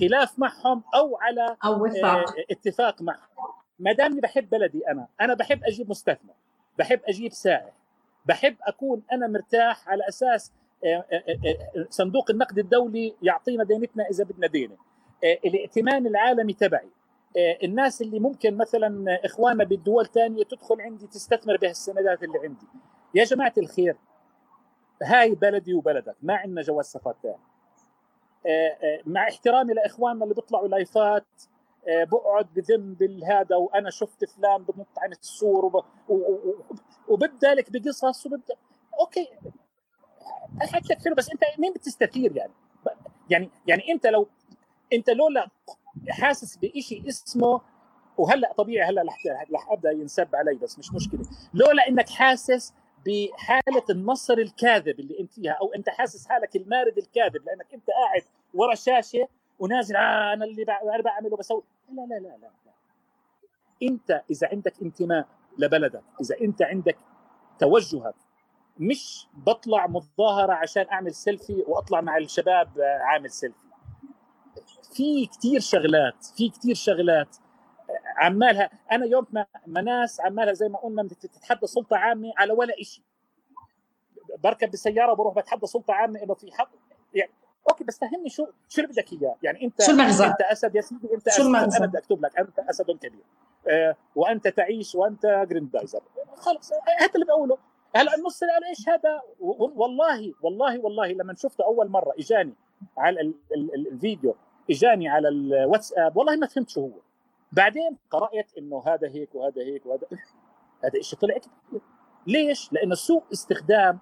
خلاف معهم أو على أو وفاق. آه، اتفاق معهم. ما دامني بحب بلدي أنا أنا بحب أجيب مستثمر بحب أجيب سائح بحب أكون أنا مرتاح على أساس آه، آه، صندوق النقد الدولي يعطينا دينتنا إذا بدنا دينة. الائتمان العالمي تبعي الناس اللي ممكن مثلا إخواننا بالدول الثانية تدخل عندي تستثمر بهالسندات اللي عندي. يا جماعة الخير هاي بلدي وبلدك ما عندنا جواز سفر ثاني آه، آه، مع احترامي لإخواننا اللي بيطلعوا live ات بقعد بذم بالهذا وأنا شفت فلان بنط عن السور وب... وبدالك بقصص وببدأ. okay. حكيت حلو بس أنت مين بتستثير يعني؟ يعني يعني أنت لو أنت لولا حاسس بشيء اسمه وهلأ طبيعي هلأ رح أبدأ ينسب علي بس مش مشكلة. لولا إنك حاسس بحالة النصر الكاذب اللي أنت فيها أو أنت حاسس حالك المارد الكاذب لأنك أنت قاعد ورا شاشه ونازل آه أنا اللي أنا بعمله بسوي. لا لا لا لا. أنت إذا عندك انتماء لبلدك إذا أنت عندك توجهك مش بطلع مظاهرة عشان أعمل سيلفي وأطلع مع الشباب عامل سيلفي في كثير شغلات في كثير شغلات عمالها. أنا يوم ما, ما ناس عمالها زي ما قلنا تتحدى سلطة عامة على ولا شيء بركب بالسيارة وبروح بتحدى سلطة عامة إنه في حق يعني okay بس فهمني شو شو اللي بدك إياه؟ يعني أنت شو المغزى؟ أنت أسد يا سيدي أنت شو المغزى أنا بدي أكتب لك. أنت أسد كبير آه وأنت تعيش وأنت جريندايزر. خلص هذا اللي بقوله. هلأ النص قال إيش هذا؟ والله والله والله لما شفته أول مرة إجاني على الفيديو إجاني على الواتساب والله ما فهمت شو هو. بعدين قرأت إنه هذا هيك وهذا هيك وهذا هذا الشيء طلع كثير ليش؟ لأنه سوء استخدام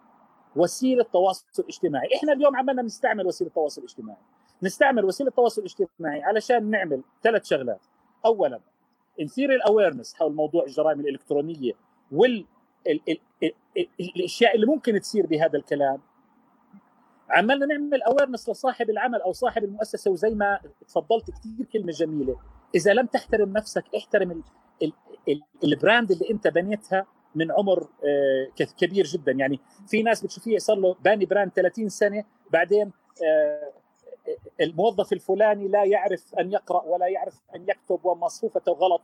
وسيلة تواصل اجتماعي، إحنا اليوم عمالنا نستعمل وسيلة تواصل اجتماعي، نستعمل وسيلة التواصل الاجتماعي علشان نعمل ثلاث شغلات، اولا نثير ال awareness حول موضوع الجرائم الإلكترونية وال ال ال ال ال الأشياء اللي ممكن تصير بهذا الكلام. عمالنا نعمل awareness لصاحب العمل أو صاحب المؤسسة وزي ما تفضلت كثير كلمة جميلة. إذا لم تحترم نفسك احترم ال ال ال ال brand اللي أنت بنيتها من عمر آه، كبير جدا. يعني في ناس بتشوفيه صار له باني brand 30 سنة بعدين آه، الموظف الفلاني لا يعرف أن يقرأ ولا يعرف أن يكتب ومصفوفته غلط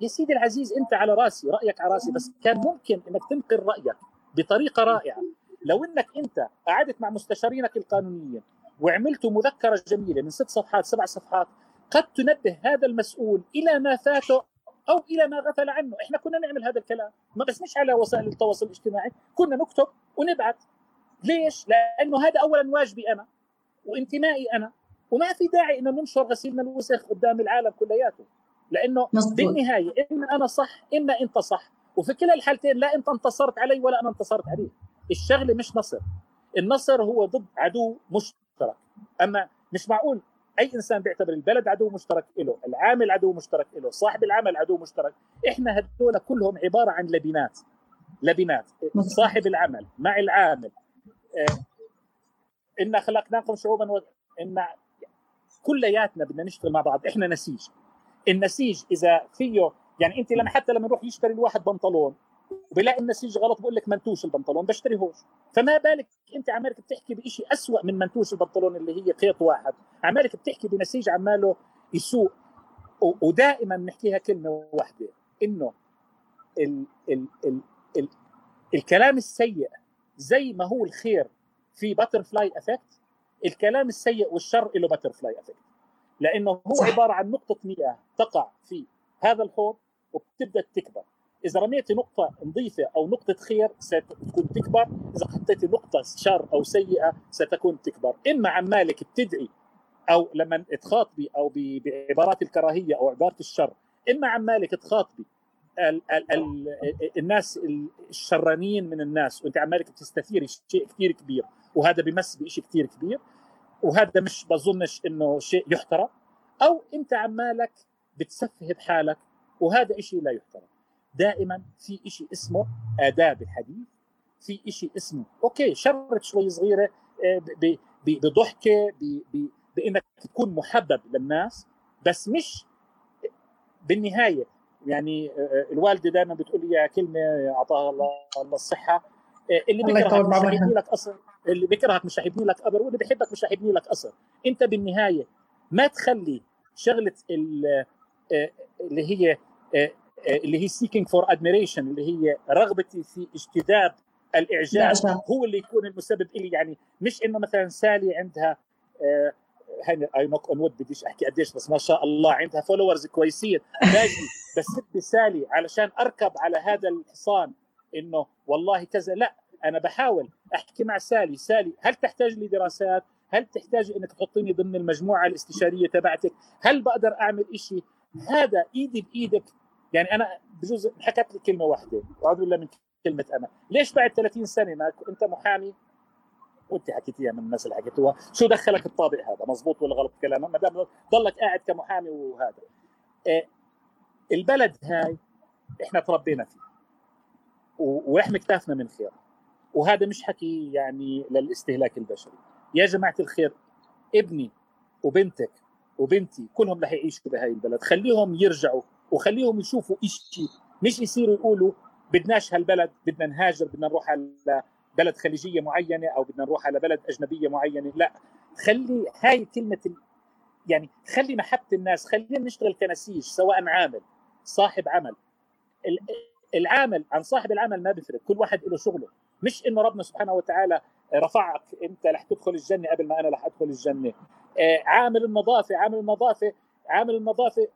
يا سيدي العزيز أنت على رأسي رأيك على رأسي. بس كان ممكن إنك تنقل رأيك بطريقة رائعة. لو إنك أنت قعدت مع مستشارينك القانونيين وعملتوا مذكرة جميلة من ست صفحات سبع صفحات قد تنبه هذا المسؤول إلى ما فاته أو إلى ما غفل عنه، إحنا كنا نعمل هذا الكلام، ما بس مش على وسائل التواصل الاجتماعي، كنا نكتب ونبعث. ليش؟ لأنه هذا اولا واجبي أنا وانتمائي أنا وما في داعي إنه ننشر غسيلنا الوسخ قدام العالم كلياته لأنه مصدر. بالنهاية إما أنا صح إما أنت صح وفي كلا الحالتين لا أنت انتصرت علي ولا أنا انتصرت عليك الشغلة مش نصر. النصر هو ضد عدو مشترك. أما مش معقول أي إنسان بيعتبر البلد عدو مشترك له العامل عدو مشترك له صاحب العمل عدو مشترك. إحنا هذول كلهم عبارة عن لبنات. لبنات. صاحب العمل مع العامل. آه، إنا خلقناكم شعوبا و... إن كلياتنا بدنا نشتغل مع بعض. إحنا نسيج. النسيج إذا فيه يعني أنت لما حتى لما نروح يشتري الواحد بنطلون وبلاقي النسيج غلط بقول لك منتوش البنطلون بشتريهوش. فما بالك أنت عمالك بتحكي بشيء أسوأ من منتوش البنطلون اللي هي خيط واحد. عمالك بتحكي بنسيج عماله يسوء ودائما نحكيها كلمة واحدة إنه ال ال ال ال الكلام السيء زي ما هو الخير في butterfly effect الكلام السيء والشر له butterfly effect لأنه هو صح. عبارة عن نقطة مياه تقع في هذا الحوض وبتبدأ تكبر. إذا رميت نقطة نظيفة أو نقطة خير ستكون تكبر إذا حطيت نقطة شر أو سيئة ستكون تكبر. إما عمالك بتدعي أو لما تخاطبي أو بعبارات الكراهية أو عبارة الشر إما عمالك تخاطبي. ال ال ال الناس الشرانيين من الناس وأنت عمالك بتستثيري شيء كثير كبير وهذا بمس بشيء كثير كبير وهذا مش بظنش إنه شيء يحترم. أو أنت عمالك بتسفه بحالك وهذا شيء لا يحترم. دائما في شيء اسمه آداب الحديث في شيء اسمه أوكي شرت شوي صغيرة آه، بضحكة بإنك تكون محبب للناس بس مش بالنهاية. يعني آه، آه، الوالدة دائما بتقول لي كلمة اعطاها الله الله الصحة. اللي بيكرهك مش رح يبني لك قصر اللي بيكرهك مش رح يبني لك قبر واللي بيحبك مش رح يبني لك قصر. أنت بالنهاية ما تخلي شغلة اللي هي اللي هي seeking for admiration اللي هي رغبتي في اجتذاب الإعجاب هو اللي يكون المسبب لي يعني مش إنه مثلا سالي عندها هاي I knock on wood بديش أحكي قديش بس ما شاء الله عندها followers كويسين. باجي بس سالي علشان أركب على هذا الحصان إنه والله كذا. لا أنا بحاول أحكي مع سالي. سالي هل تحتاج لي دراسات؟ هل تحتاج إنك تحطيني ضمن المجموعة الاستشارية تبعتك؟ هل بقدر أعمل شيء هذا إيدي بإيدك يعني أنا بجوز حكت لي كلمة واحدة واعوذ بالله من كلمة أنا. ليش بعد 30 سنة ما أنت محامي؟ وأنت حكيتيها من الناس اللي حكيتوها شو دخلك الطابق هذا؟ مزبوط ولا غلط كلامه ما دام ضلك قاعد كمحامي وهذا. إيه البلد هاي إحنا تربينا فيه. وإحنا كتافنا من خير وهذا مش حكي يعني للاستهلاك البشري. يا جماعة الخير ابني وبنتك وبنتي كلهم رح يعيشوا بهاي البلد. خليهم يرجعوا وخليهم يشوفوا شيء مش يصيروا يقولوا بدناش هالبلد بدنا نهاجر بدنا نروح على بلد خليجية معينة أو بدنا نروح على بلد أجنبية معينة. لا خلي هاي كلمة يعني خلي محبة الناس خلينا نشتغل كنسيج سواء عامل صاحب عمل. العامل عن صاحب العمل ما بيفرق كل واحد له شغله. مش إنه ربنا سبحانه وتعالى رفعك أنت رح تدخل الجنة قبل ما أنا رح أدخل الجنة. آه، عامل النظافة عامل النظافة عامل النظافة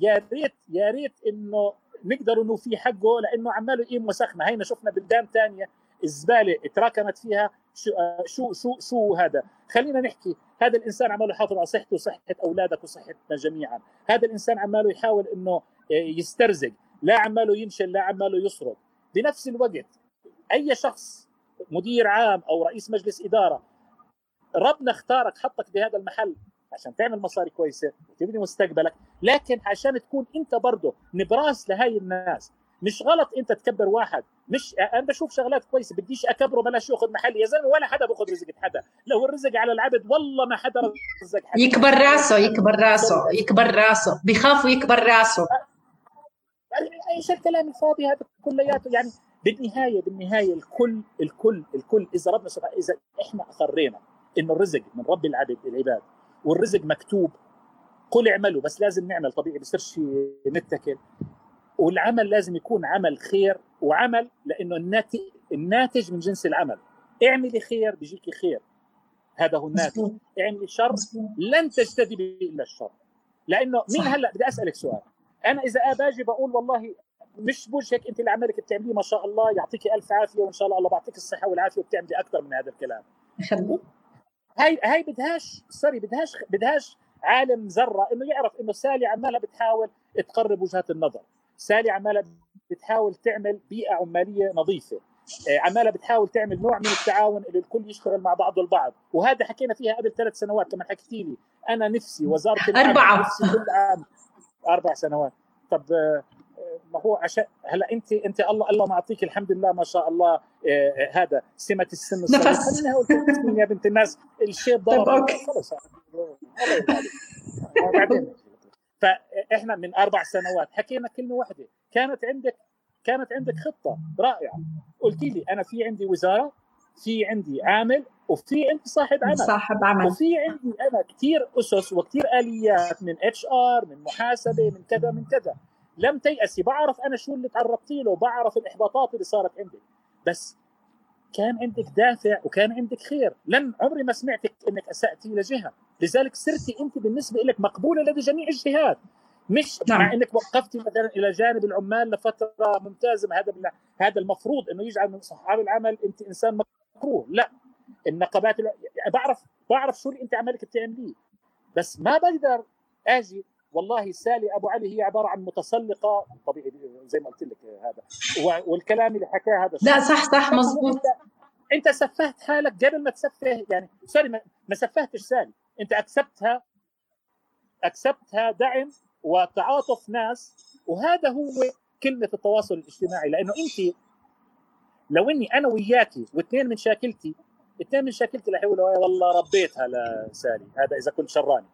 يا ريت يا ريت إنه نقدر إنه في حقه لأنه عماله يقيم وسخنا هينا شفنا بلدان ثانية الزباله تراكمت فيها. شو شو شو, شو هذا؟ خلينا نحكي. هذا الإنسان عماله يحافظ على صحته وصحة أولادك وصحتنا جميعا. هذا الإنسان عماله يحاول إنه آه، يسترزق. لا عماله ينشل لا عماله يسرد بنفس الوقت أي شخص مدير عام أو رئيس مجلس إدارة ربنا اختارك حطك بهذا المحل. عشان تعمل مصاري كويسة وتبني مستقبلك. لكن عشان تكون أنت برضه نبراس لهي الناس مش غلط أنت تكبر واحد. مش أنا بشوف شغلات كويسة بديش أكبره بلاش ياخذ محلي يا زلمة ولا حدا باخذ رزق حدا. لو الرزق على العبد والله ما حدا رزق حدا. يكبر راسه يكبر راسه يكبر راسه. بخاف يكبر راسه. إيش الكلام الفاضي هذا كلياته. يعني بالنهاية بالنهاية الكل الكل الكل إذا ربنا سبحانه إذا إحنا أقرينا إنه الرزق من رب العبد العباد والرزق مكتوب. قل اعملوا بس لازم نعمل. طبيعي بصيرش نتكل. والعمل لازم يكون عمل خير وعمل لأنه الناتج الناتج من جنس العمل. اعملي خير بيجيكي خير. هذا هو الناتج. اعملي شر لن تجتذبي إلا الشر. لأنه مين هلأ؟ بدي أسألك سؤال. أنا إذا باجي بقول والله مش بوجهك أنت اللي عمالك بتعمليه ما شاء الله يعطيك ألف عافية وإن شاء الله الله بعطيك الصحة والعافية وبتعملي أكثر من هذا الكلام. هاي هاي بدهاش سوري بدهاش بدهاش عالم ذرة. إنه يعرف إنه سالي عمالها بتحاول تقرب وجهات النظر. سالي عمالها بتحاول تعمل بيئة عمالية نظيفة. آه، عمالها بتحاول تعمل نوع من التعاون اللي الكل يشتغل مع بعضه البعض وهذا حكينا فيها قبل ثلاث سنوات لما حكيتي لي. أنا نفسي وزارة أربعة. نفسي كل عام. أربع سنوات. طب آه، ما هو عشان هلا انت انت الله الله معطيك الحمد لله ما شاء الله آه هذا سمة السن نفس. يا بنت الناس؟ الشيء ضرب طيب أوكي. خلص بعدين فاحنا من أربع سنوات حكينا كلمة واحدة. كانت عندك كانت عندك خطة رائعة. قلت لي أنا في عندي وزارة في عندي عامل وفي عندي صاحب عمل. صاحب عمل. وفي عندي أنا كثير أسس وكثير آليات من HR من محاسبة من كذا من كذا. لم تيأسي بعرف أنا شو اللي تعرضتي له بعرف الإحباطات اللي صارت عندك. بس كان عندك دافع وكان عندك خير. لأن عمري ما سمعتك إنك أسأتي لجهة. لذلك صرتي أنت بالنسبة لك مقبولة لدى جميع الجهات. مش نعم. مع إنك وقفتي مثلا إلى جانب العمال لفترة ممتازة هذا هذا المفروض إنه يجعل من صحاب العمل أنت إنسان مكروه. لا. النقابات بعرف بعرف شو اللي أنت عمالك بتعمليه. بس ما بقدر آجي والله سالي أبو علي هي عبارة عن متسلقة. طبيعي زي ما قلت لك هذا. والكلام اللي حكاه هذا لا صح صح مزبوط انت, أنت سفهت حالك قبل ما تسفه يعني سوري ما سفهتش سالي. أنت أكسبتها أكسبتها دعم وتعاطف ناس وهذا هو كلمه التواصل الاجتماعي. لأنه أنت لو إني أنا وياكي واثنين من شاكلتي اثنين من شاكلتي رح يقولوا والله ربيتها لسالي هذا إذا كنت شراني.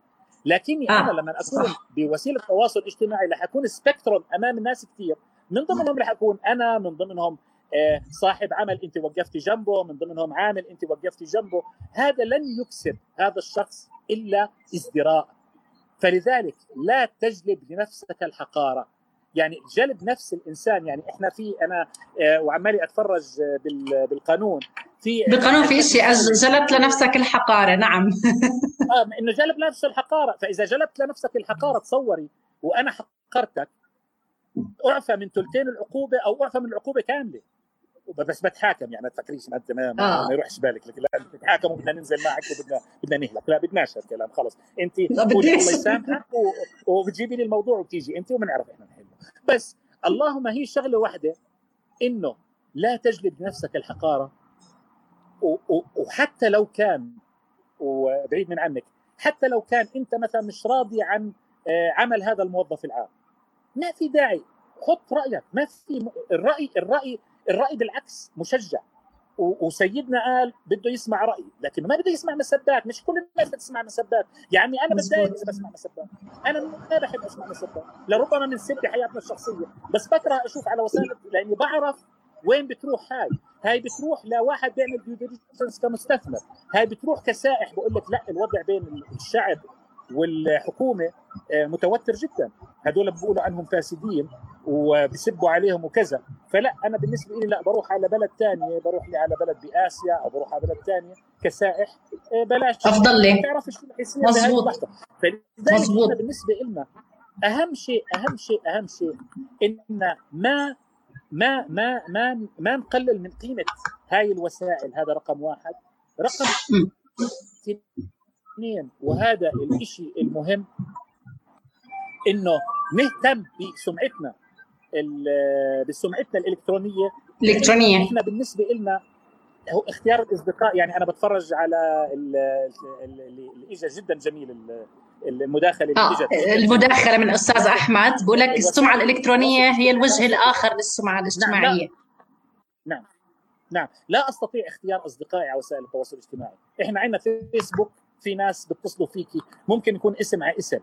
لكني آه. أنا لما أكون بوسيلة تواصل اجتماعي رح أكون سبيكتروم أمام الناس كثير. من ضمنهم رح أكون أنا من ضمنهم آه، صاحب عمل أنت وقفتي جنبه من ضمنهم عامل أنت وقفتي جنبه. هذا لن يكسب هذا الشخص إلا ازدراء. فلذلك لا تجلب لنفسك الحقارة. يعني جلب نفس الإنسان. يعني إحنا في أنا آه، وعمالي أتفرج بالقانون. في بالقانون في شيء جلبت لنفسك الحقارة نعم. آه إنه جلب لنفسه الحقارة. فإذا جلبت لنفسك الحقارة تصوري. وأنا حقرتك أعفى من ثلثين العقوبة أو أعفى من العقوبة كاملة. بس بتحاكم يعني ما تفكريش ما ما, آه. ما يروحش بالك. لك لا بتحاكم وبدنا ننزل معك وبدنا بدنا نهلك. لا بدناش هالكلام خلص. أنت الله يسامحك وبتجيبي لي الموضوع وبتيجي أنت وبنعرف إحنا نحله. بس اللهم هي شغله واحدة إنه لا تجلب لنفسك الحقارة. وحتى لو كان وبعيد من عنك حتى لو كان أنت مثلا مش راضي عن آه، عمل هذا الموظف العام. ما في داعي. حط رأيك. ما في الرأي الرأي الرأي بالعكس مشجع. وسيدنا قال بده يسمع رايي لكن ما بده يسمع مسبات. مش كل الناس بتسمع مسبات. يا عمي أنا بتضايق اذا بسمع مسبات. أنا ما بحب أسمع مسبات. لربما من سب حياتنا الشخصية. بس بكره أشوف على وسائل لاني بعرف وين بتروح هاي؟ هاي بتروح لواحد بيعمل ديو كمستثمر. هاي بتروح كسائح بقول لك لا الوضع بين الشعب والحكومة آه، متوتر جدا. هذول بيقولوا عنهم فاسدين وبسبوا عليهم وكذا. فلا أنا بالنسبة لي لا بروح على بلد ثانية بروح لي على بلد بآسيا أو بروح على بلد ثانية كسائح آه، بلاش. أفضل لي. ما تعرفش شو رح يصير مظبوط. فلذلك بالنسبة لنا أهم شيء أهم شيء أهم شيء إن ما ما ما ما ما نقلل من قيمة هاي الوسائل هذا رقم واحد. رقم اثنين وهذا الشيء المهم إنه نهتم بسمعتنا بسمعتنا الإلكترونية. الإلكترونية. إحنا بالنسبة لنا هو اختيار الأصدقاء يعني أنا بتفرج على اللي اجى جدا جميل المداخلة اللي إجت. آه المداخلة من أستاذ أحمد. بقول لك السمعة الإلكترونية هي الوجه الآخر للسمعة الاجتماعية. نعم. نعم, نعم. لا أستطيع اختيار أصدقائي على وسائل التواصل الاجتماعي. إحنا عندنا فيسبوك في ناس بيتصلوا فيكي ممكن يكون اسم على اسم.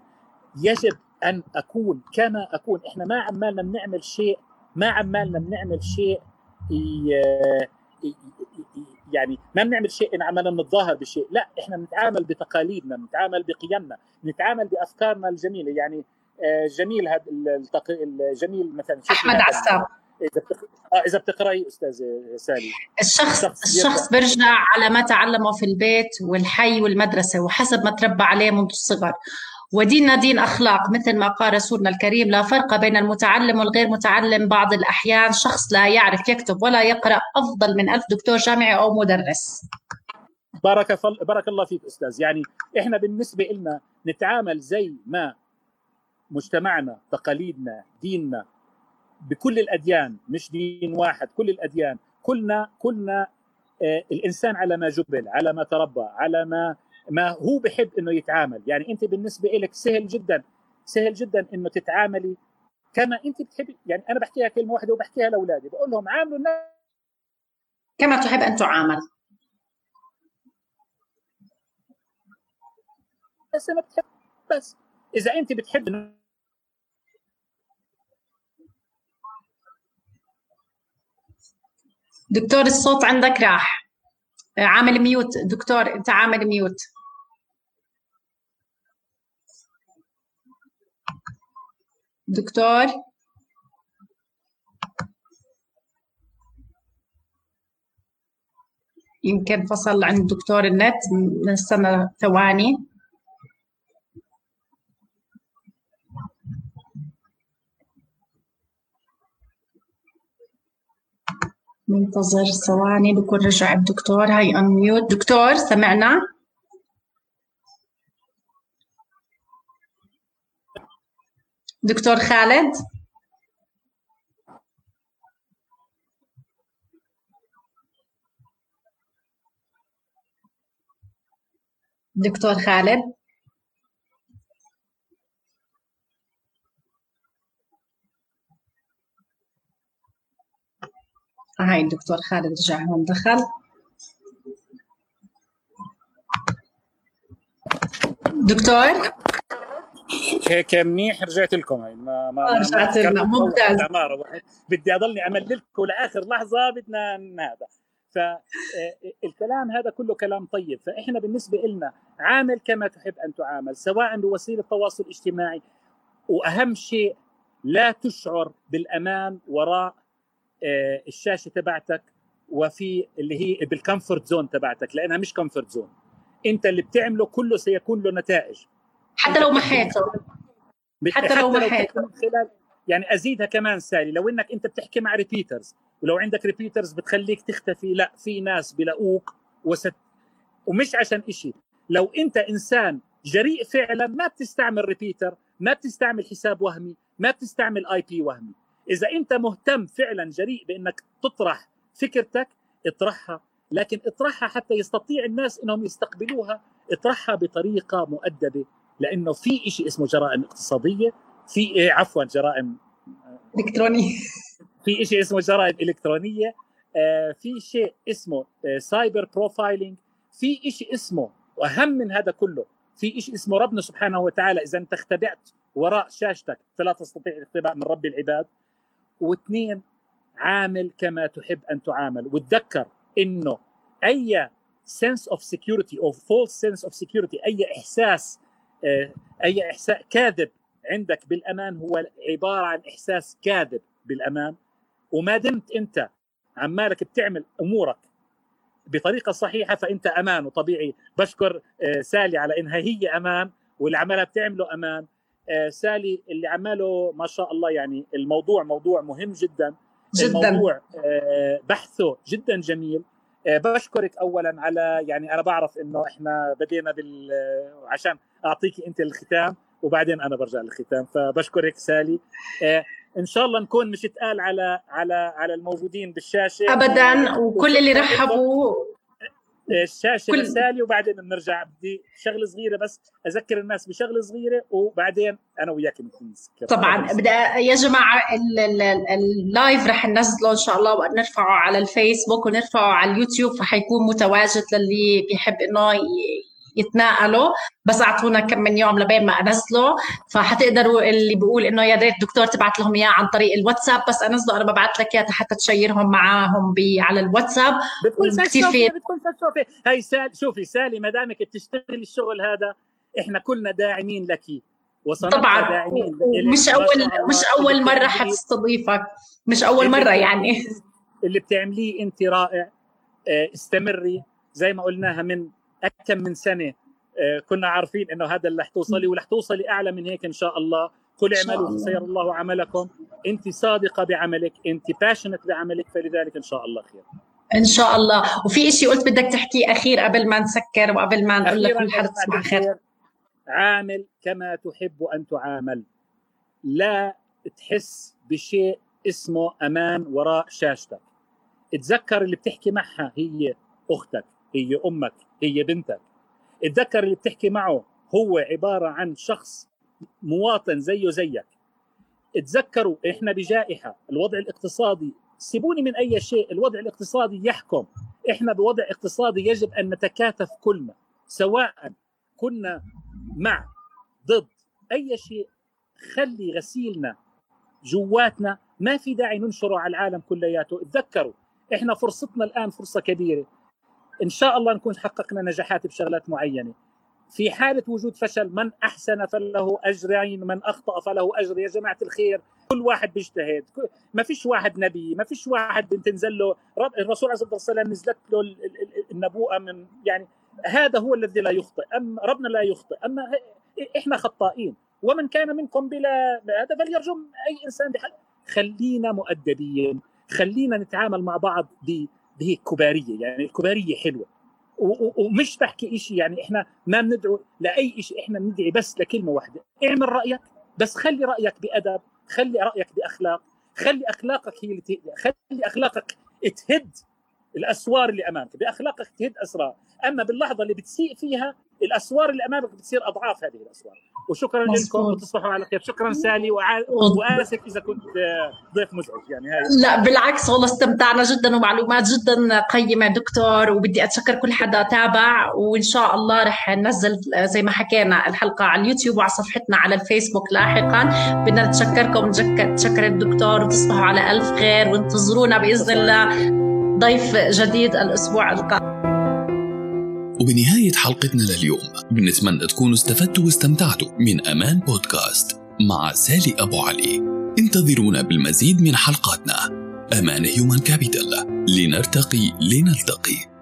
يجب أن أكون كما أكون. إحنا ما عمالنا بنعمل شيء ما عمالنا بنعمل شيء يعني ما بنعمل شيء ان عملنا بنتظاهر بشيء لا إحنا بنتعامل بتقاليدنا بنتعامل بقيمنا بنتعامل بأفكارنا الجميلة يعني آه، جميل هذا الجميل مثلا أحمد عسام إذا آه، إذا بتقرأي أستاذ سالي. الشخص الشخص بيرجع على ما تعلمه في البيت والحي والمدرسة وحسب ما تربى عليه منذ الصغر. وديننا دين أخلاق مثل ما قال رسولنا الكريم لا فرق بين المتعلم والغير متعلم. بعض الأحيان شخص لا يعرف يكتب ولا يقرأ أفضل من ألف دكتور جامعي أو مدرس. بارك فل... بارك الله فيك أستاذ. يعني إحنا بالنسبة لنا نتعامل زي ما مجتمعنا تقاليدنا ديننا بكل الأديان مش دين واحد كل الأديان. كلنا كلنا آه الإنسان على ما جبل على ما تربى على ما ما هو بحب إنه يتعامل. يعني أنت بالنسبة لك سهل جدا سهل جدا إنه تتعاملي كما أنت بتحبي. يعني أنا بحكيها كلمة واحدة وبحكيها لأولادي. بقول لهم عاملوا الناس كما تحب أن تعامل. بس ما بتحب بس إذا أنت بتحب دكتور الصوت عندك راح. عامل ميوت. دكتور انت عامل ميوت. دكتور. يمكن فصل عند دكتور النت. نستنى ثواني. ننتظر ثواني بكون رجع الدكتور. هاي انميوت دكتور سمعنا؟ دكتور خالد؟ دكتور خالد؟ هاي الدكتور خالد رجع هون دخل. دكتور؟ هيك منيح رجعت لكم هاي. ما ما آه، رجعت لنا. ممتاز. بدي أضلني امللكم لآخر لحظة بدنا هذا. فالكلام هذا كله كلام طيب. فإحنا بالنسبة لنا عامل كما تحب أن تعامل سواء بوسيلة التواصل الاجتماعي وأهم شيء لا تشعر بالأمان وراء آه، الشاشة تبعتك وفي اللي هي بال comfort zone تبعتك لأنها مش comfort zone أنت اللي بتعمله كله سيكون له نتائج. حتى لو محيته حتى لو محيته يعني أزيدها كمان سالي. لو إنك أنت بتحكي مع repeaters ولو عندك repeaters بتخليك تختفي لا في ناس بلاقوك وست ومش عشان إشي. لو أنت إنسان جريء فعلا ما بتستعمل repeater ما بتستعمل حساب وهمي ما بتستعمل IP وهمي. إذا أنت مهتم فعلا جريء بأنك تطرح فكرتك اطرحها. لكن اطرحها حتى يستطيع الناس إنهم يستقبلوها اطرحها بطريقة مؤدبة. لأنه في شيء اسمه جرائم اقتصادية في إيه عفوا جرائم الكترونيه في شيء اسمه جرائم إلكترونية آه، في شيء اسمه سايبر آه، profiling في شيء اسمه وأهم من هذا كله في شيء اسمه ربنا سبحانه وتعالى إذا أنت اختبأت وراء شاشتك فلا تستطيع الاختباء من رب العباد. واثنين عامل كما تحب أن تعامل. وتذكر إنه أي sense of security أو false sense of security أي إحساس آه، أي إحساس كاذب عندك بالأمان هو عبارة عن إحساس كاذب بالأمان. وما دمت أنت عمالك بتعمل أمورك بطريقة صحيحة فأنت أمان وطبيعي. بشكر آه، سالي على إنها هي أمان واللي بتعمله أمان. سالي اللي عماله ما شاء الله يعني الموضوع موضوع مهم جدا. جدا. الموضوع آه، بحثه جدا جميل. بشكرك اولا على يعني أنا بعرف إنه إحنا بدينا بال عشان اعطيكي أنت الختام وبعدين أنا برجع للختام. فبشكرك سالي. إن شاء الله نكون مش تقال على على على الموجودين بالشاشة. ابدا وكل اللي رحبوا. الشاشة كل... لسالي وبعدين بنرجع بدي شغلة صغيرة بس أذكر الناس بشغلة صغيرة وبعدين أنا وياك نسكر. طبعا. بدأ يا جماعة اللايف رح ننزله إن شاء الله ونرفعه على الفيسبوك ونرفعه على اليوتيوب فحيكون متواجد للي بيحب إنه يتناقلوا بس أعطونا كم من يوم لبين ما انزله فحتقدروا اللي بيقول إنه يا ريت الدكتور تبعت لهم إياه عن طريق الواتساب بس انزله أنا ببعث لك اياه حتى تشيرهم معاهم على الواتساب. بتكون كثير بتكون هاي سال شوفي سالي ما دامك بتشتغلي الشغل هذا إحنا كلنا داعمين لك. طبعا. مش أول مش أول مرة حتستضيفك. مش أول مرة يعني. اللي بتعمليه أنت رائع. آه، استمري. زي ما قلناها من أكثر من سنة. آه، كنا عارفين إنه هذا اللي حتوصلي ورح توصلي أعلى من هيك إن شاء الله. قل اعملوا فسير الله عملكم. أنت صادقة بعملك أنت باشنت بعملك فلذلك إن شاء الله خير. إن شاء الله. وفي شيء قلت بدك تحكيه أخير قبل ما نسكر وقبل ما نقول لك كل حد تصبح خير عامل كما تحب أن تعامل. لا تحس بشيء اسمه أمان وراء شاشتك. اتذكر اللي بتحكي معها هي أختك هي أمك. هي بنتك؟ اتذكر اللي بتحكي معه هو عبارة عن شخص مواطن زيه زيك. اتذكروا إحنا بجائحة الوضع الاقتصادي سيبوني من أي شيء الوضع الاقتصادي يحكم. إحنا بوضع اقتصادي يجب أن نتكاتف كلنا سواء كنا مع ضد أي شيء. خلي غسيلنا جواتنا ما في داعي ننشره على العالم كلياته. تذكروا إحنا فرصتنا الآن فرصة كبيرة. إن شاء الله نكون حققنا نجاحات بشغلات معينة. في حالة وجود فشل من أحسن فله أجرين من أخطأ فله أجر. يا جماعة الخير كل واحد بيجتهد. ما فيش واحد نبي ما فيش واحد بتنزل له. الرسول عليه الصلاة والسلام نزلت له النبوءة من يعني هذا هو الذي لا يخطئ. أما ربنا لا يخطئ. أما إحنا خطائين. ومن كان منكم بلا هذا فليرجم أي إنسان بحل خلينا مؤدبين. خلينا نتعامل مع بعض بهيك كباريه يعني الكباريه حلوة. ومش بحكي شيء يعني إحنا ما بندعو لأي شيء إحنا بندعي بس لكلمة واحدة. اعمل رأيك بس خلي رأيك بأدب خلي رأيك بأخلاق خلي أخلاقك هي اللي تهدي خلي أخلاقك تهد الأسوار اللي أمامك. بأخلاقك تهد اسرار أما باللحظة اللي بتسيء فيها الأسوار اللي أمامك بتصير أضعاف هذه الأسوار. وشكرا لكم وتصبحوا على خير. شكرا سالي وآسف إذا كنت ضيف مزعج يعني. هاي. لا بالعكس والله استمتعنا جدا ومعلومات جدا قيمة. دكتور وبدي أتشكر كل حدا تابع وإن شاء الله رح ننزل زي ما حكينا الحلقة على اليوتيوب وعلى صفحتنا على الفيسبوك لاحقا. بدنا نتشكركم نتشكر الدكتور وتصبحوا على ألف خير وانتظرونا بإذن الله. ضيف جديد الأسبوع القادم. وبنهاية حلقتنا لليوم بنتمنى تكونوا استفدتوا واستمتعتوا من أمان بودكاست مع سالي أبو علي. انتظرونا بالمزيد من حلقاتنا. أمان هيومن كابيتال لنرتقي لنلتقي.